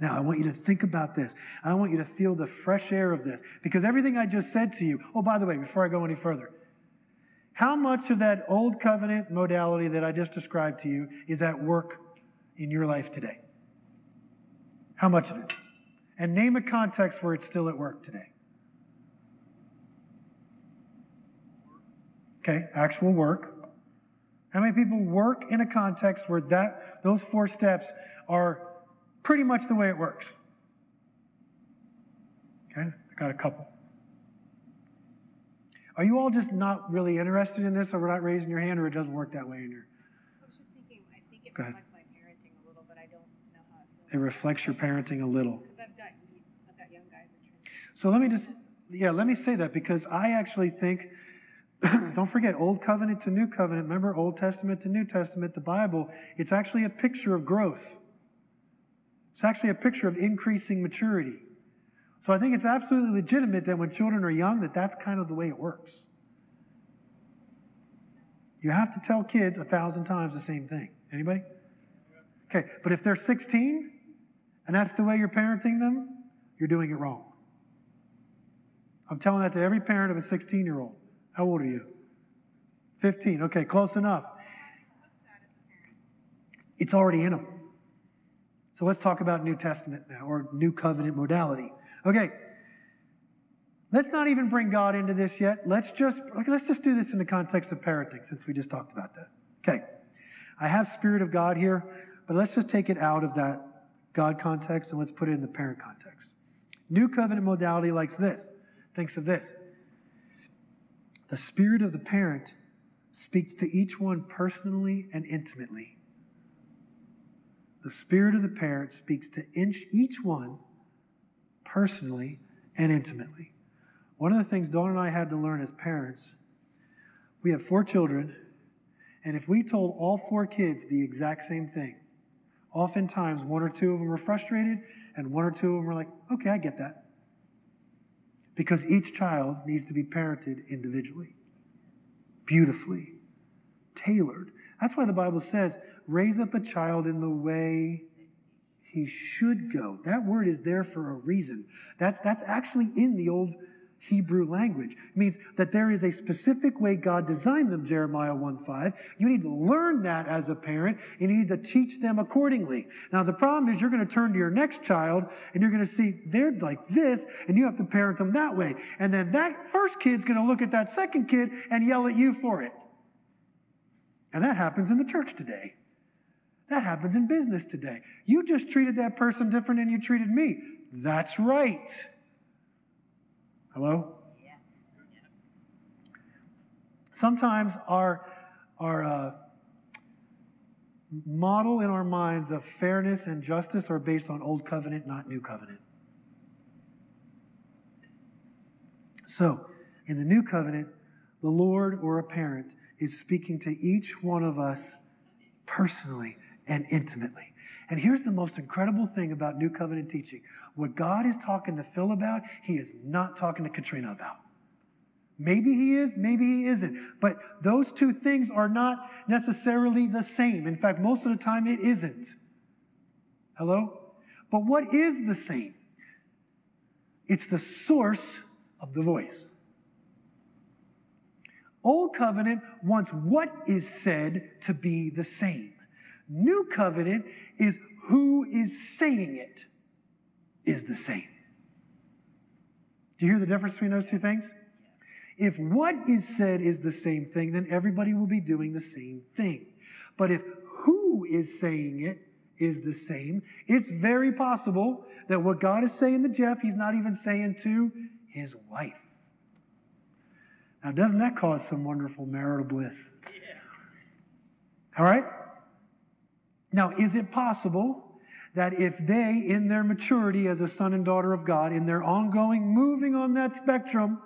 Now, I want you to think about this. I want you to feel the fresh air of this because everything I just said to you, oh, by the way, before I go any further, how much of that old covenant modality that I just described to you is at work in your life today? How much of it? And name a context where it's still at work today. Okay, actual work. How many people work in a context where that those four steps are pretty much the way it works. Okay, I got a couple. Are you all just not really interested in this, or we're not raising your hand, or it doesn't work that way in your? I was just thinking, I think it reflects my parenting a little, but I don't know how it feels. It reflects your parenting a little. Because I've got, I've got young guys in So let me just, yeah, let me say that because I actually think, don't forget, Old Covenant to New Covenant. Remember, Old Testament to New Testament, the Bible, it's actually a picture of growth. It's actually a picture of increasing maturity. So I think it's absolutely legitimate that when children are young, that that's kind of the way it works. You have to tell kids a thousand times the same thing. Anybody? Okay, but if they're 16 and that's the way you're parenting them, you're doing it wrong. I'm telling that to every parent of a 16 year old. How old are you? 15. Okay, close enough. It's already in them. So let's talk about New Testament now, or New Covenant modality. Okay. Let's not even bring God into this yet. Let's just let's just do this in the context of parenting, since we just talked about that. Okay. I have Spirit of God here, but let's just take it out of that God context and let's put it in the parent context. New covenant modality likes this, thinks of this. The spirit of the parent speaks to each one personally and intimately. The spirit of the parent speaks to each one personally and intimately. One of the things Dawn and I had to learn as parents, we have four children, and if we told all four kids the exact same thing, oftentimes one or two of them are frustrated, and one or two of them are like, okay, I get that. Because each child needs to be parented individually, beautifully, tailored. That's why the Bible says, raise up a child in the way he should go. That word is there for a reason. That's, that's actually in the old Hebrew language. It means that there is a specific way God designed them, Jeremiah 1 5. You need to learn that as a parent, and you need to teach them accordingly. Now, the problem is you're going to turn to your next child and you're going to see they're like this, and you have to parent them that way. And then that first kid's going to look at that second kid and yell at you for it. And that happens in the church today. That happens in business today. You just treated that person different than you treated me. That's right. Hello? Sometimes our, our uh, model in our minds of fairness and justice are based on old covenant, not new covenant. So, in the new covenant, the Lord or a parent is speaking to each one of us personally and intimately. And here's the most incredible thing about New Covenant teaching what God is talking to Phil about, he is not talking to Katrina about. Maybe he is, maybe he isn't. But those two things are not necessarily the same. In fact, most of the time it isn't. Hello? But what is the same? It's the source of the voice. Old covenant wants what is said to be the same. New covenant is who is saying it is the same. Do you hear the difference between those two things? If what is said is the same thing, then everybody will be doing the same thing. But if who is saying it is the same, it's very possible that what God is saying to Jeff, he's not even saying to his wife. Now, doesn't that cause some wonderful marital bliss? Yeah. All right? Now, is it possible that if they, in their maturity as a son and daughter of God, in their ongoing moving on that spectrum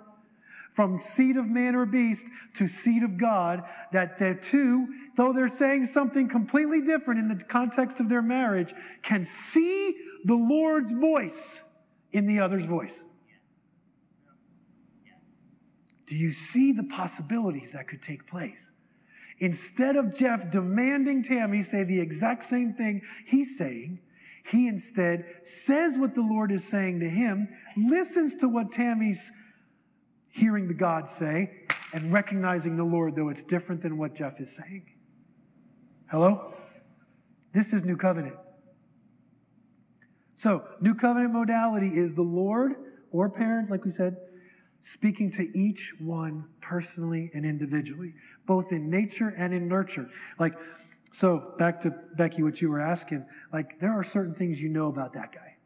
from seed of man or beast to seed of God, that the two, though they're saying something completely different in the context of their marriage, can see the Lord's voice in the other's voice? Do you see the possibilities that could take place? Instead of Jeff demanding Tammy say the exact same thing he's saying, he instead says what the Lord is saying to him, listens to what Tammy's hearing the God say, and recognizing the Lord, though it's different than what Jeff is saying. Hello? This is New Covenant. So, New Covenant modality is the Lord or parent, like we said, speaking to each one personally and individually, both in nature and in nurture. Like, so back to Becky, what you were asking, like, there are certain things you know about that guy.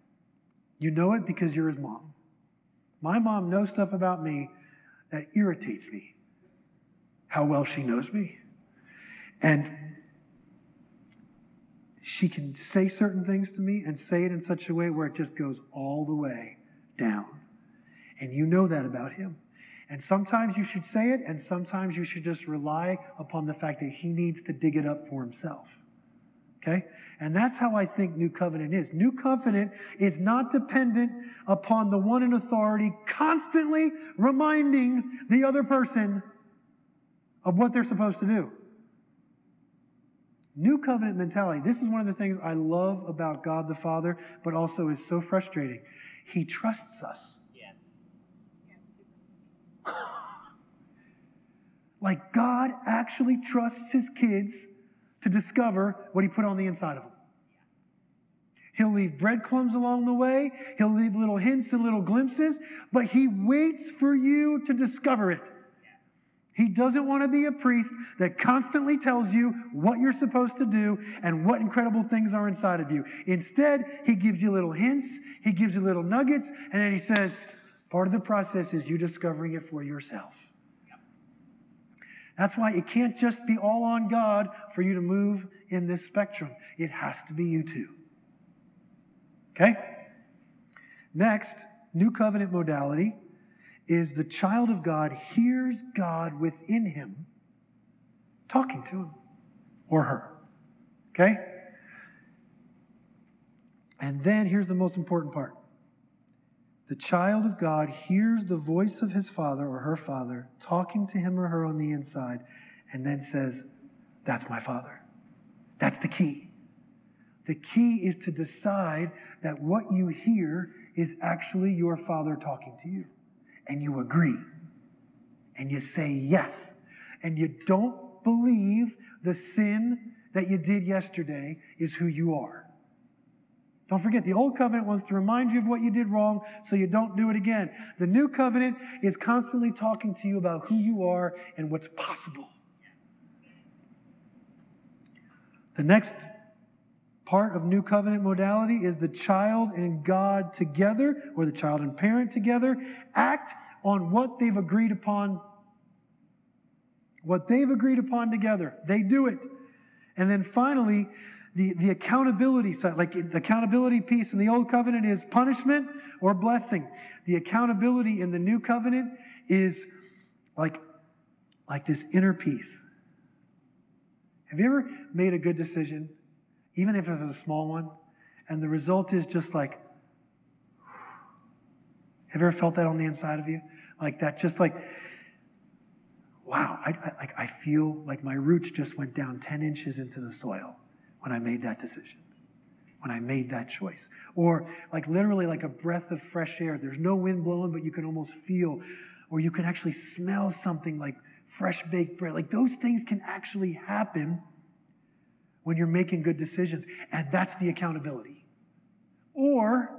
You know it because you're his mom. My mom knows stuff about me that irritates me, how well she knows me. And she can say certain things to me and say it in such a way where it just goes all the way down. And you know that about him. And sometimes you should say it, and sometimes you should just rely upon the fact that he needs to dig it up for himself. Okay? And that's how I think New Covenant is. New Covenant is not dependent upon the one in authority constantly reminding the other person of what they're supposed to do. New covenant mentality. This is one of the things I love about God the Father, but also is so frustrating. He trusts us. Like God actually trusts his kids to discover what he put on the inside of them. He'll leave breadcrumbs along the way. He'll leave little hints and little glimpses, but he waits for you to discover it. He doesn't want to be a priest that constantly tells you what you're supposed to do and what incredible things are inside of you. Instead, he gives you little hints, he gives you little nuggets, and then he says, part of the process is you discovering it for yourself. That's why it can't just be all on God for you to move in this spectrum. It has to be you too. Okay? Next, new covenant modality is the child of God hears God within him talking to him or her. Okay? And then here's the most important part the child of God hears the voice of his father or her father talking to him or her on the inside and then says, That's my Father. That's the key. The key is to decide that what you hear is actually your Father talking to you. And you agree. And you say yes. And you don't believe the sin that you did yesterday is who you are. Don't forget, the old covenant wants to remind you of what you did wrong so you don't do it again. The new covenant is constantly talking to you about who you are and what's possible. The next part of new covenant modality is the child and God together, or the child and parent together, act on what they've agreed upon. What they've agreed upon together. They do it. And then finally, the, the accountability side, like the accountability piece in the old covenant is punishment or blessing. The accountability in the new covenant is like, like this inner peace. Have you ever made a good decision, even if it was a small one, and the result is just like, have you ever felt that on the inside of you? Like that, just like, wow, I, I, like I feel like my roots just went down 10 inches into the soil when I made that decision, when I made that choice. Or like literally like a breath of fresh air. There's no wind blowing, but you can almost feel, or you can actually smell something like fresh baked bread. Like those things can actually happen when you're making good decisions. And that's the accountability. Or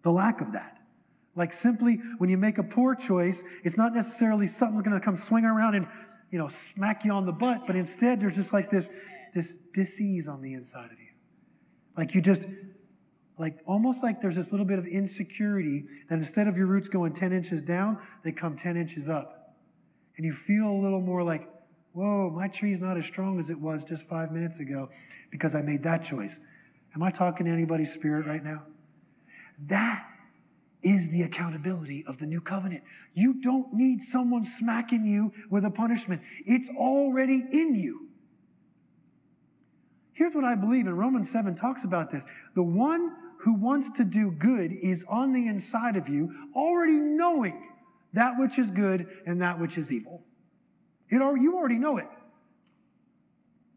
the lack of that. Like simply when you make a poor choice, it's not necessarily something's to come swing around and, you know, smack you on the butt, but instead there's just like this this disease on the inside of you. Like you just, like almost like there's this little bit of insecurity that instead of your roots going 10 inches down, they come 10 inches up. And you feel a little more like, whoa, my tree's not as strong as it was just five minutes ago because I made that choice. Am I talking to anybody's spirit right now? That is the accountability of the new covenant. You don't need someone smacking you with a punishment, it's already in you. Here's what I believe, and Romans 7 talks about this. The one who wants to do good is on the inside of you, already knowing that which is good and that which is evil. It, you already know it.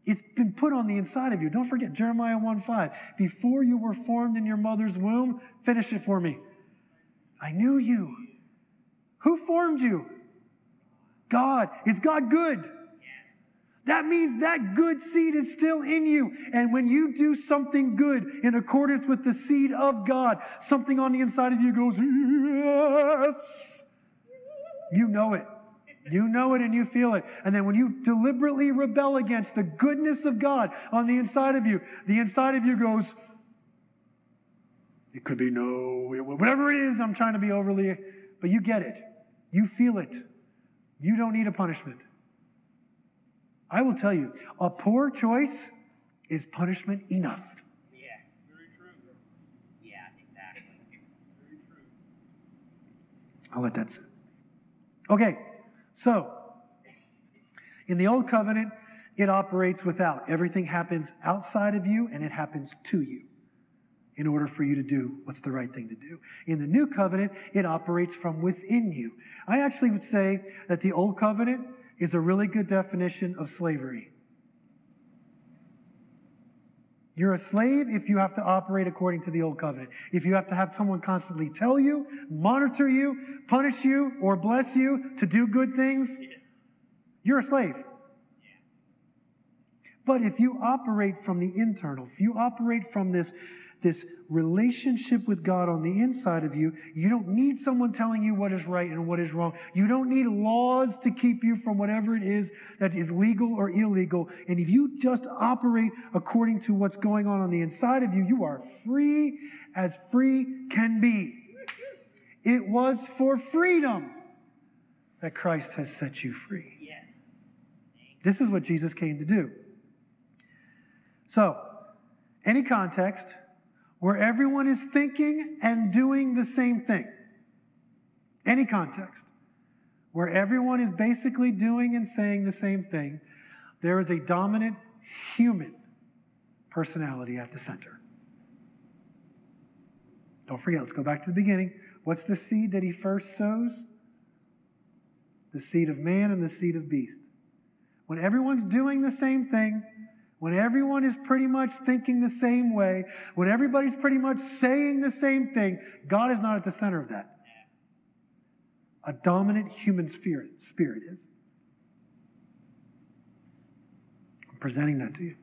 It's been put on the inside of you. Don't forget Jeremiah 1 5. Before you were formed in your mother's womb, finish it for me. I knew you. Who formed you? God. Is God good? That means that good seed is still in you. And when you do something good in accordance with the seed of God, something on the inside of you goes, Yes. You know it. You know it and you feel it. And then when you deliberately rebel against the goodness of God on the inside of you, the inside of you goes, It could be no, whatever it is, I'm trying to be overly, but you get it. You feel it. You don't need a punishment. I will tell you, a poor choice is punishment enough. Yeah, very true. Yeah, exactly. Very true. I'll let that sit. Okay, so in the old covenant, it operates without. Everything happens outside of you and it happens to you in order for you to do what's the right thing to do. In the new covenant, it operates from within you. I actually would say that the old covenant is a really good definition of slavery. You're a slave if you have to operate according to the old covenant. If you have to have someone constantly tell you, monitor you, punish you, or bless you to do good things, you're a slave. But if you operate from the internal, if you operate from this this relationship with God on the inside of you, you don't need someone telling you what is right and what is wrong. You don't need laws to keep you from whatever it is that is legal or illegal. And if you just operate according to what's going on on the inside of you, you are free as free can be. It was for freedom that Christ has set you free. This is what Jesus came to do. So, any context, where everyone is thinking and doing the same thing. Any context. Where everyone is basically doing and saying the same thing, there is a dominant human personality at the center. Don't forget, let's go back to the beginning. What's the seed that he first sows? The seed of man and the seed of beast. when everyone's doing the same thing, when everyone is pretty much thinking the same way, when everybody's pretty much saying the same thing, God is not at the center of that. A dominant human spirit, spirit is. I'm presenting that to you.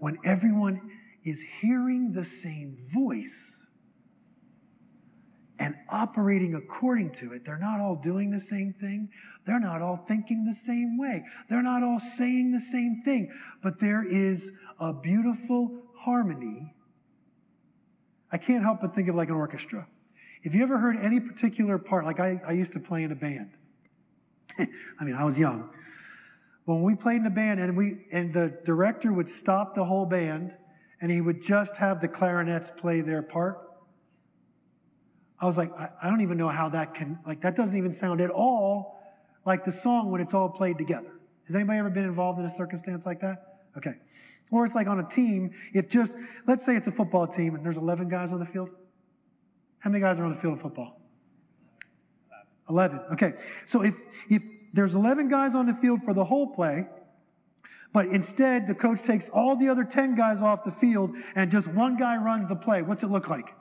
When everyone is hearing the same voice, and operating according to it. They're not all doing the same thing. They're not all thinking the same way. They're not all saying the same thing. But there is a beautiful harmony. I can't help but think of like an orchestra. Have you ever heard any particular part? Like I, I used to play in a band. I mean, I was young. When we played in a band and we and the director would stop the whole band and he would just have the clarinets play their part I was like, I, I don't even know how that can, like, that doesn't even sound at all like the song when it's all played together. Has anybody ever been involved in a circumstance like that? Okay. Or it's like on a team, if just, let's say it's a football team and there's 11 guys on the field. How many guys are on the field of football? 11. Okay. So if, if there's 11 guys on the field for the whole play, but instead the coach takes all the other 10 guys off the field and just one guy runs the play, what's it look like?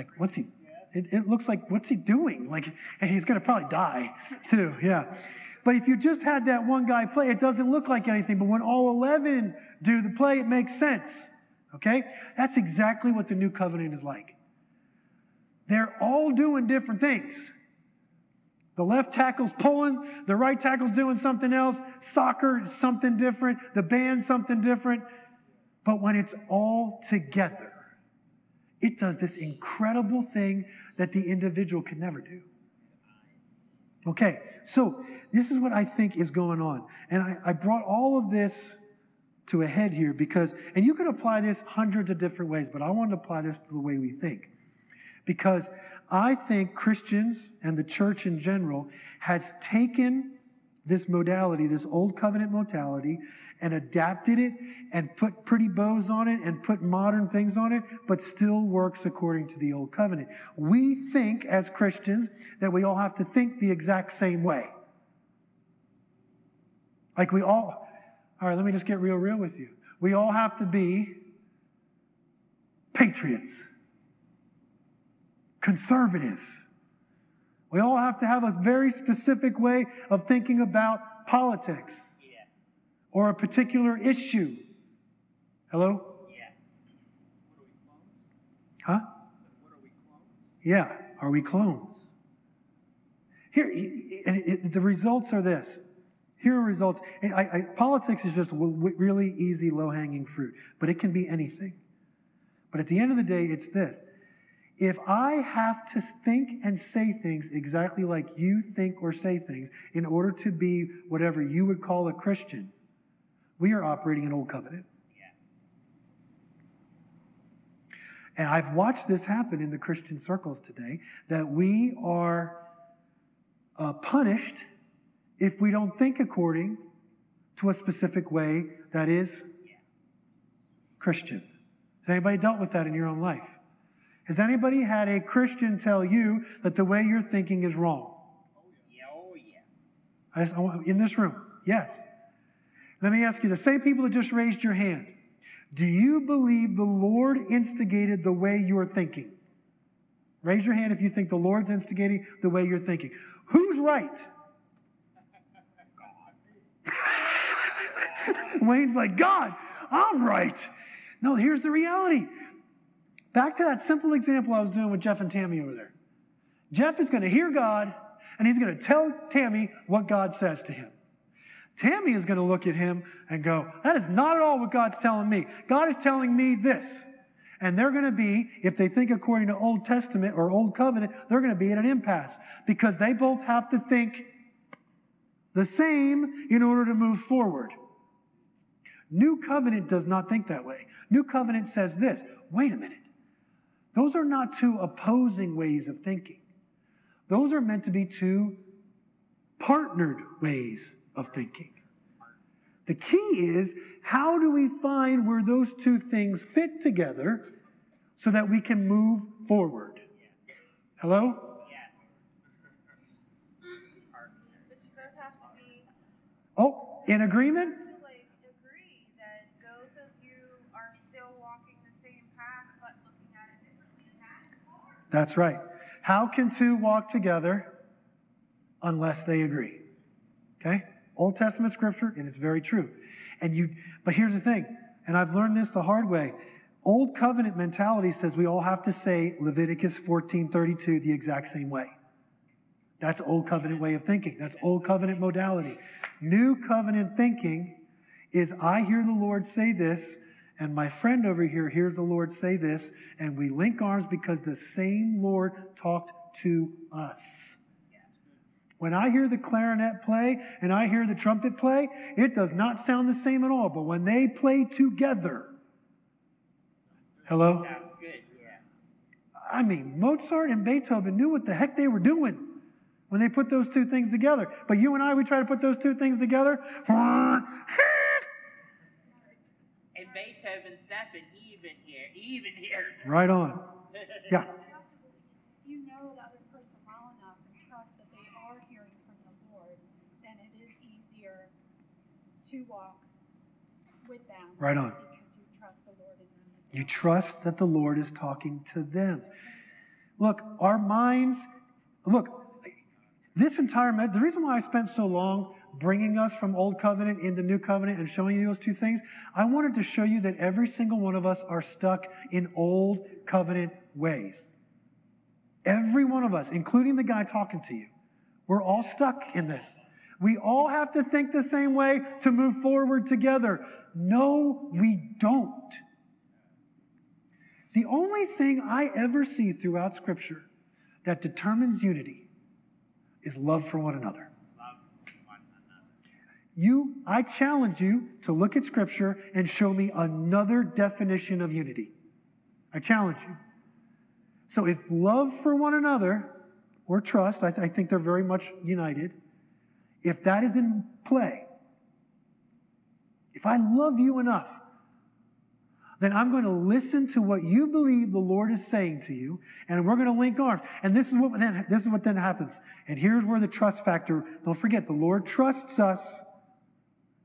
Like, what's he? It, it looks like, what's he doing? Like, and he's going to probably die too. Yeah. But if you just had that one guy play, it doesn't look like anything. But when all 11 do the play, it makes sense. Okay? That's exactly what the new covenant is like. They're all doing different things. The left tackle's pulling, the right tackle's doing something else, soccer something different, the band something different. But when it's all together, it does this incredible thing that the individual can never do. Okay, so this is what I think is going on. And I, I, brought all of this to a head here because, and you could apply this hundreds of different ways, but I want to apply this to the way we think. Because I think Christians and the church in general has taken this modality, this old covenant modality, and adapted it and put pretty bows on it and put modern things on it, but still works according to the old covenant. We think as Christians that we all have to think the exact same way. Like we all, all right, let me just get real, real with you. We all have to be patriots, conservative. We all have to have a very specific way of thinking about politics or a particular issue. Hello? Yeah. Huh? Yeah. Are we clones? Here, and it, the results are this. Here are results. I, I, politics is just really easy, low hanging fruit, but it can be anything. But at the end of the day, it's this. If I have to think and say things exactly like you think or say things in order to be whatever you would call a Christian, we are operating in Old Covenant. And I've watched this happen in the Christian circles today that we are uh, punished if we don't think according to a specific way that is Christian. Has anybody dealt with that in your own life? Has anybody had a Christian tell you that the way you're thinking is wrong? Yeah, oh yeah. I just, I want, in this room, yes. Let me ask you the same people that just raised your hand. Do you believe the Lord instigated the way you're thinking? Raise your hand if you think the Lord's instigating the way you're thinking. Who's right? Wayne's like, God, I'm right. No, here's the reality. Back to that simple example I was doing with Jeff and Tammy over there. Jeff is going to hear God and he's going to tell Tammy what God says to him. Tammy is going to look at him and go, That is not at all what God's telling me. God is telling me this. And they're going to be, if they think according to Old Testament or Old Covenant, they're going to be at an impasse because they both have to think the same in order to move forward. New Covenant does not think that way. New Covenant says this wait a minute. Those are not two opposing ways of thinking, those are meant to be two partnered ways of thinking. The key is how do we find where those two things fit together so that we can move forward? Hello? Oh, in agreement? To like agree that both of you are still walking the same path, but looking at it differently, and that's hard. That's right. How can two walk together unless they agree? Okay? Old Testament scripture, and it's very true. And you, but here's the thing, and I've learned this the hard way. Old covenant mentality says we all have to say Leviticus 14:32 the exact same way. That's old covenant way of thinking. That's old covenant modality. New covenant thinking is I hear the Lord say this, and my friend over here hears the Lord say this, and we link arms because the same Lord talked to us. When I hear the clarinet play and I hear the trumpet play, it does not sound the same at all. But when they play together, hello? Sounds good, yeah. I mean, Mozart and Beethoven knew what the heck they were doing when they put those two things together. But you and I, we try to put those two things together. And Beethoven's nothing even here, even here. Right on. Yeah. you know the other person well enough and trust that they are hearing from the Lord, then it is easier to walk with them. Right on. Because you trust the Lord in them. You trust that the Lord is talking to them. Look, our minds, look, this entire, me- the reason why I spent so long bringing us from Old Covenant into New Covenant and showing you those two things, I wanted to show you that every single one of us are stuck in Old Covenant ways. Every one of us, including the guy talking to you, we're all stuck in this. We all have to think the same way to move forward together. No, we don't. The only thing I ever see throughout Scripture that determines unity is love for one another. You, I challenge you to look at Scripture and show me another definition of unity. I challenge you. So if love for one another or trust, I, th- I think they're very much united, if that is in play, if I love you enough, then I'm going to listen to what you believe the Lord is saying to you, and we're going to link arms. And this is what then this is what then happens. And here's where the trust factor. Don't forget, the Lord trusts us.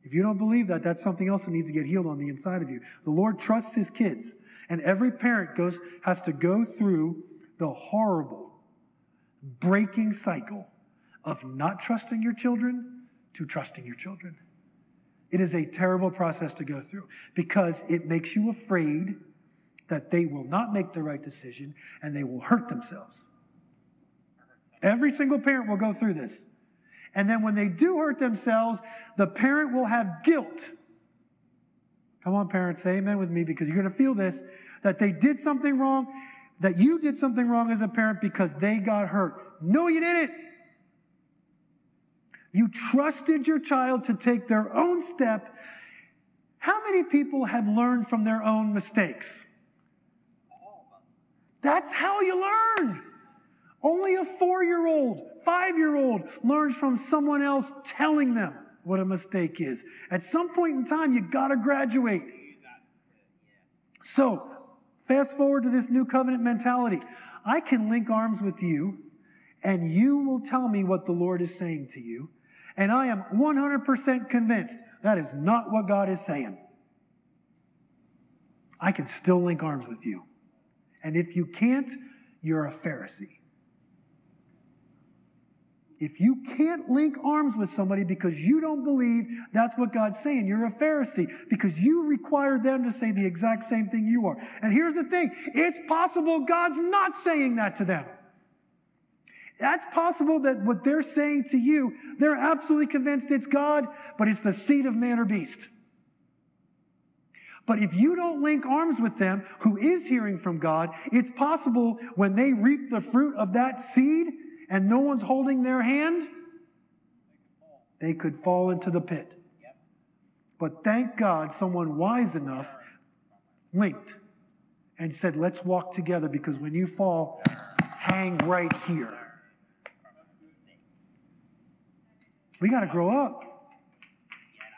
If you don't believe that, that's something else that needs to get healed on the inside of you. The Lord trusts His kids, and every parent goes has to go through the horrible, breaking cycle of not trusting your children to trusting your children. It is a terrible process to go through because it makes you afraid that they will not make the right decision and they will hurt themselves. Every single parent will go through this. And then when they do hurt themselves, the parent will have guilt. Come on, parents, say amen with me because you're going to feel this that they did something wrong, that you did something wrong as a parent because they got hurt. No, you didn't. You trusted your child to take their own step. How many people have learned from their own mistakes? That's how you learn. Only a four year old, five year old learns from someone else telling them what a mistake is. At some point in time, you got to graduate. So, fast forward to this new covenant mentality. I can link arms with you, and you will tell me what the Lord is saying to you. And I am 100% convinced that is not what God is saying. I can still link arms with you. And if you can't, you're a Pharisee. If you can't link arms with somebody because you don't believe that's what God's saying, you're a Pharisee because you require them to say the exact same thing you are. And here's the thing it's possible God's not saying that to them. That's possible that what they're saying to you, they're absolutely convinced it's God, but it's the seed of man or beast. But if you don't link arms with them who is hearing from God, it's possible when they reap the fruit of that seed and no one's holding their hand, they could fall into the pit. But thank God someone wise enough linked and said, Let's walk together because when you fall, hang right here. We got to grow up.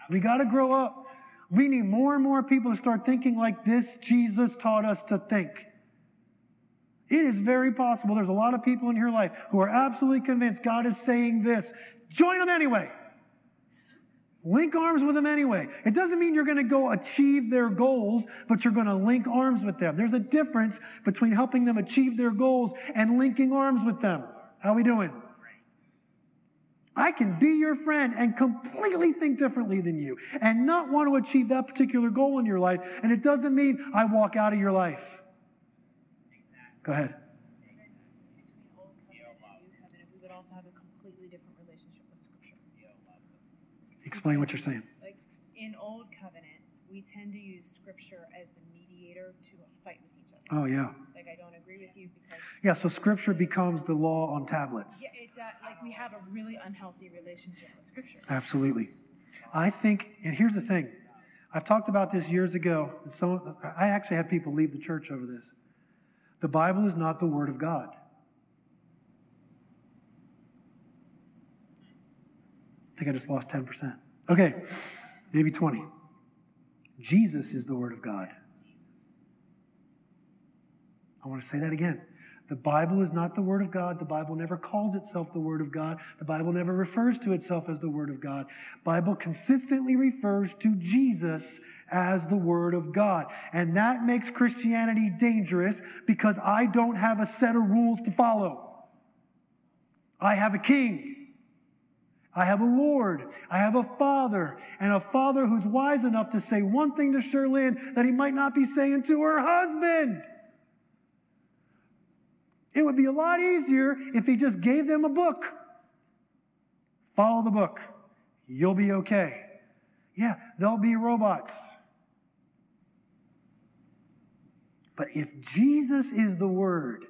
We got to grow up. We need more and more people to start thinking like this Jesus taught us to think. It is very possible. There's a lot of people in your life who are absolutely convinced God is saying this. Join them anyway. Link arms with them anyway. It doesn't mean you're going to go achieve their goals, but you're going to link arms with them. There's a difference between helping them achieve their goals and linking arms with them. How we doing? I can be your friend and completely think differently than you and not want to achieve that particular goal in your life. And it doesn't mean I walk out of your life. Go ahead. Explain what you're saying. Like in old covenant, we tend to use scripture as the mediator to fight with. Oh, yeah. Like I don't agree with you because Yeah, so scripture becomes the law on tablets. yeah, it uh, like we have a really unhealthy relationship with scripture. Absolutely. I think, and here's the thing I've talked about this years ago. and Some, I actually had people leave the church over this. The Bible is not the Word of God. I think I just lost 10%. Okay, maybe 20. Jesus is the Word of God. I want to say that again. The Bible is not the Word of God. The Bible never calls itself the Word of God. The Bible never refers to itself as the Word of God. Bible consistently refers to Jesus as the Word of God. And that makes Christianity dangerous because I don't have a set of rules to follow. I have a king. I have a Lord. I have a Father. And a Father who's wise enough to say one thing to Sherlyn that he might not be saying to her husband. It would be a lot easier if he just gave them a book. Follow the book. You'll be okay. Yeah, they'll be robots. But if Jesus is the Word,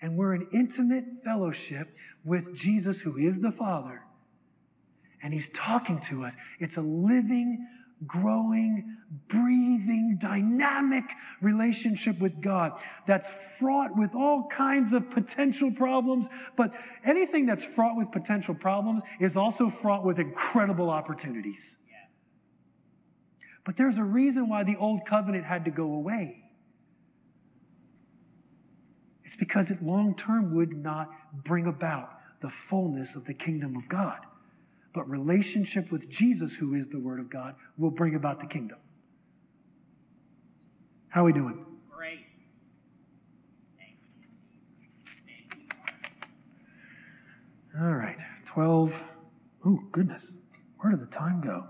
and we're in intimate fellowship with Jesus, who is the Father, and He's talking to us, it's a living, growing, breathing, dynamic relationship with God that's fraught with all kinds of potential problems. But anything that's fraught with potential problems is also fraught with incredible opportunities. But there's a reason why the old covenant had to go away. It's because it long term would not bring about the fullness of the kingdom of God. But relationship with Jesus, who is the Word of God, will bring about the kingdom. How are we doing? Great. Thank you. All right, 12. Oh, goodness. Where did the time go?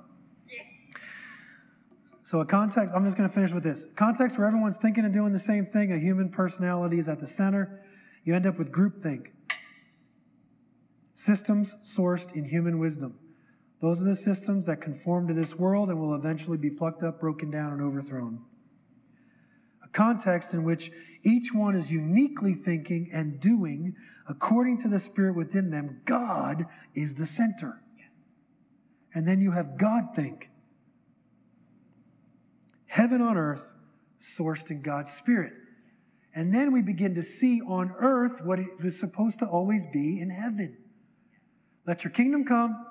So, a context, I'm just going to finish with this. Context where everyone's thinking and doing the same thing, a human personality is at the center. You end up with groupthink. Systems sourced in human wisdom. Those are the systems that conform to this world and will eventually be plucked up, broken down, and overthrown. A context in which each one is uniquely thinking and doing according to the spirit within them. God is the center. And then you have God think. Heaven on earth, sourced in God's spirit. And then we begin to see on earth what it was supposed to always be in heaven. Let your kingdom come,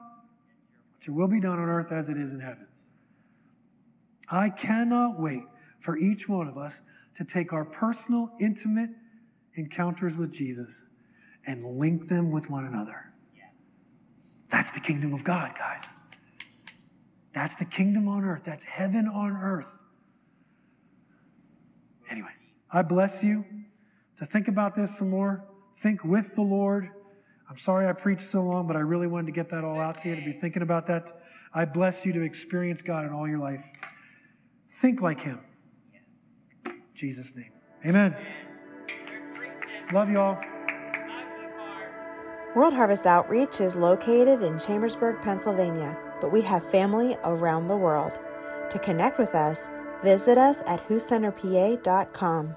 let your will be done on earth as it is in heaven. I cannot wait for each one of us to take our personal, intimate encounters with Jesus and link them with one another. That's the kingdom of God, guys. That's the kingdom on earth. That's heaven on earth. Anyway, I bless you to think about this some more. Think with the Lord. I'm sorry I preached so long, but I really wanted to get that all out to you, to be thinking about that. I bless you to experience God in all your life. Think like Him. In Jesus' name. Amen. Love you all. Love you, Mark. World Harvest Outreach is located in Chambersburg, Pennsylvania, but we have family around the world. To connect with us, visit us at whocenterpa.com.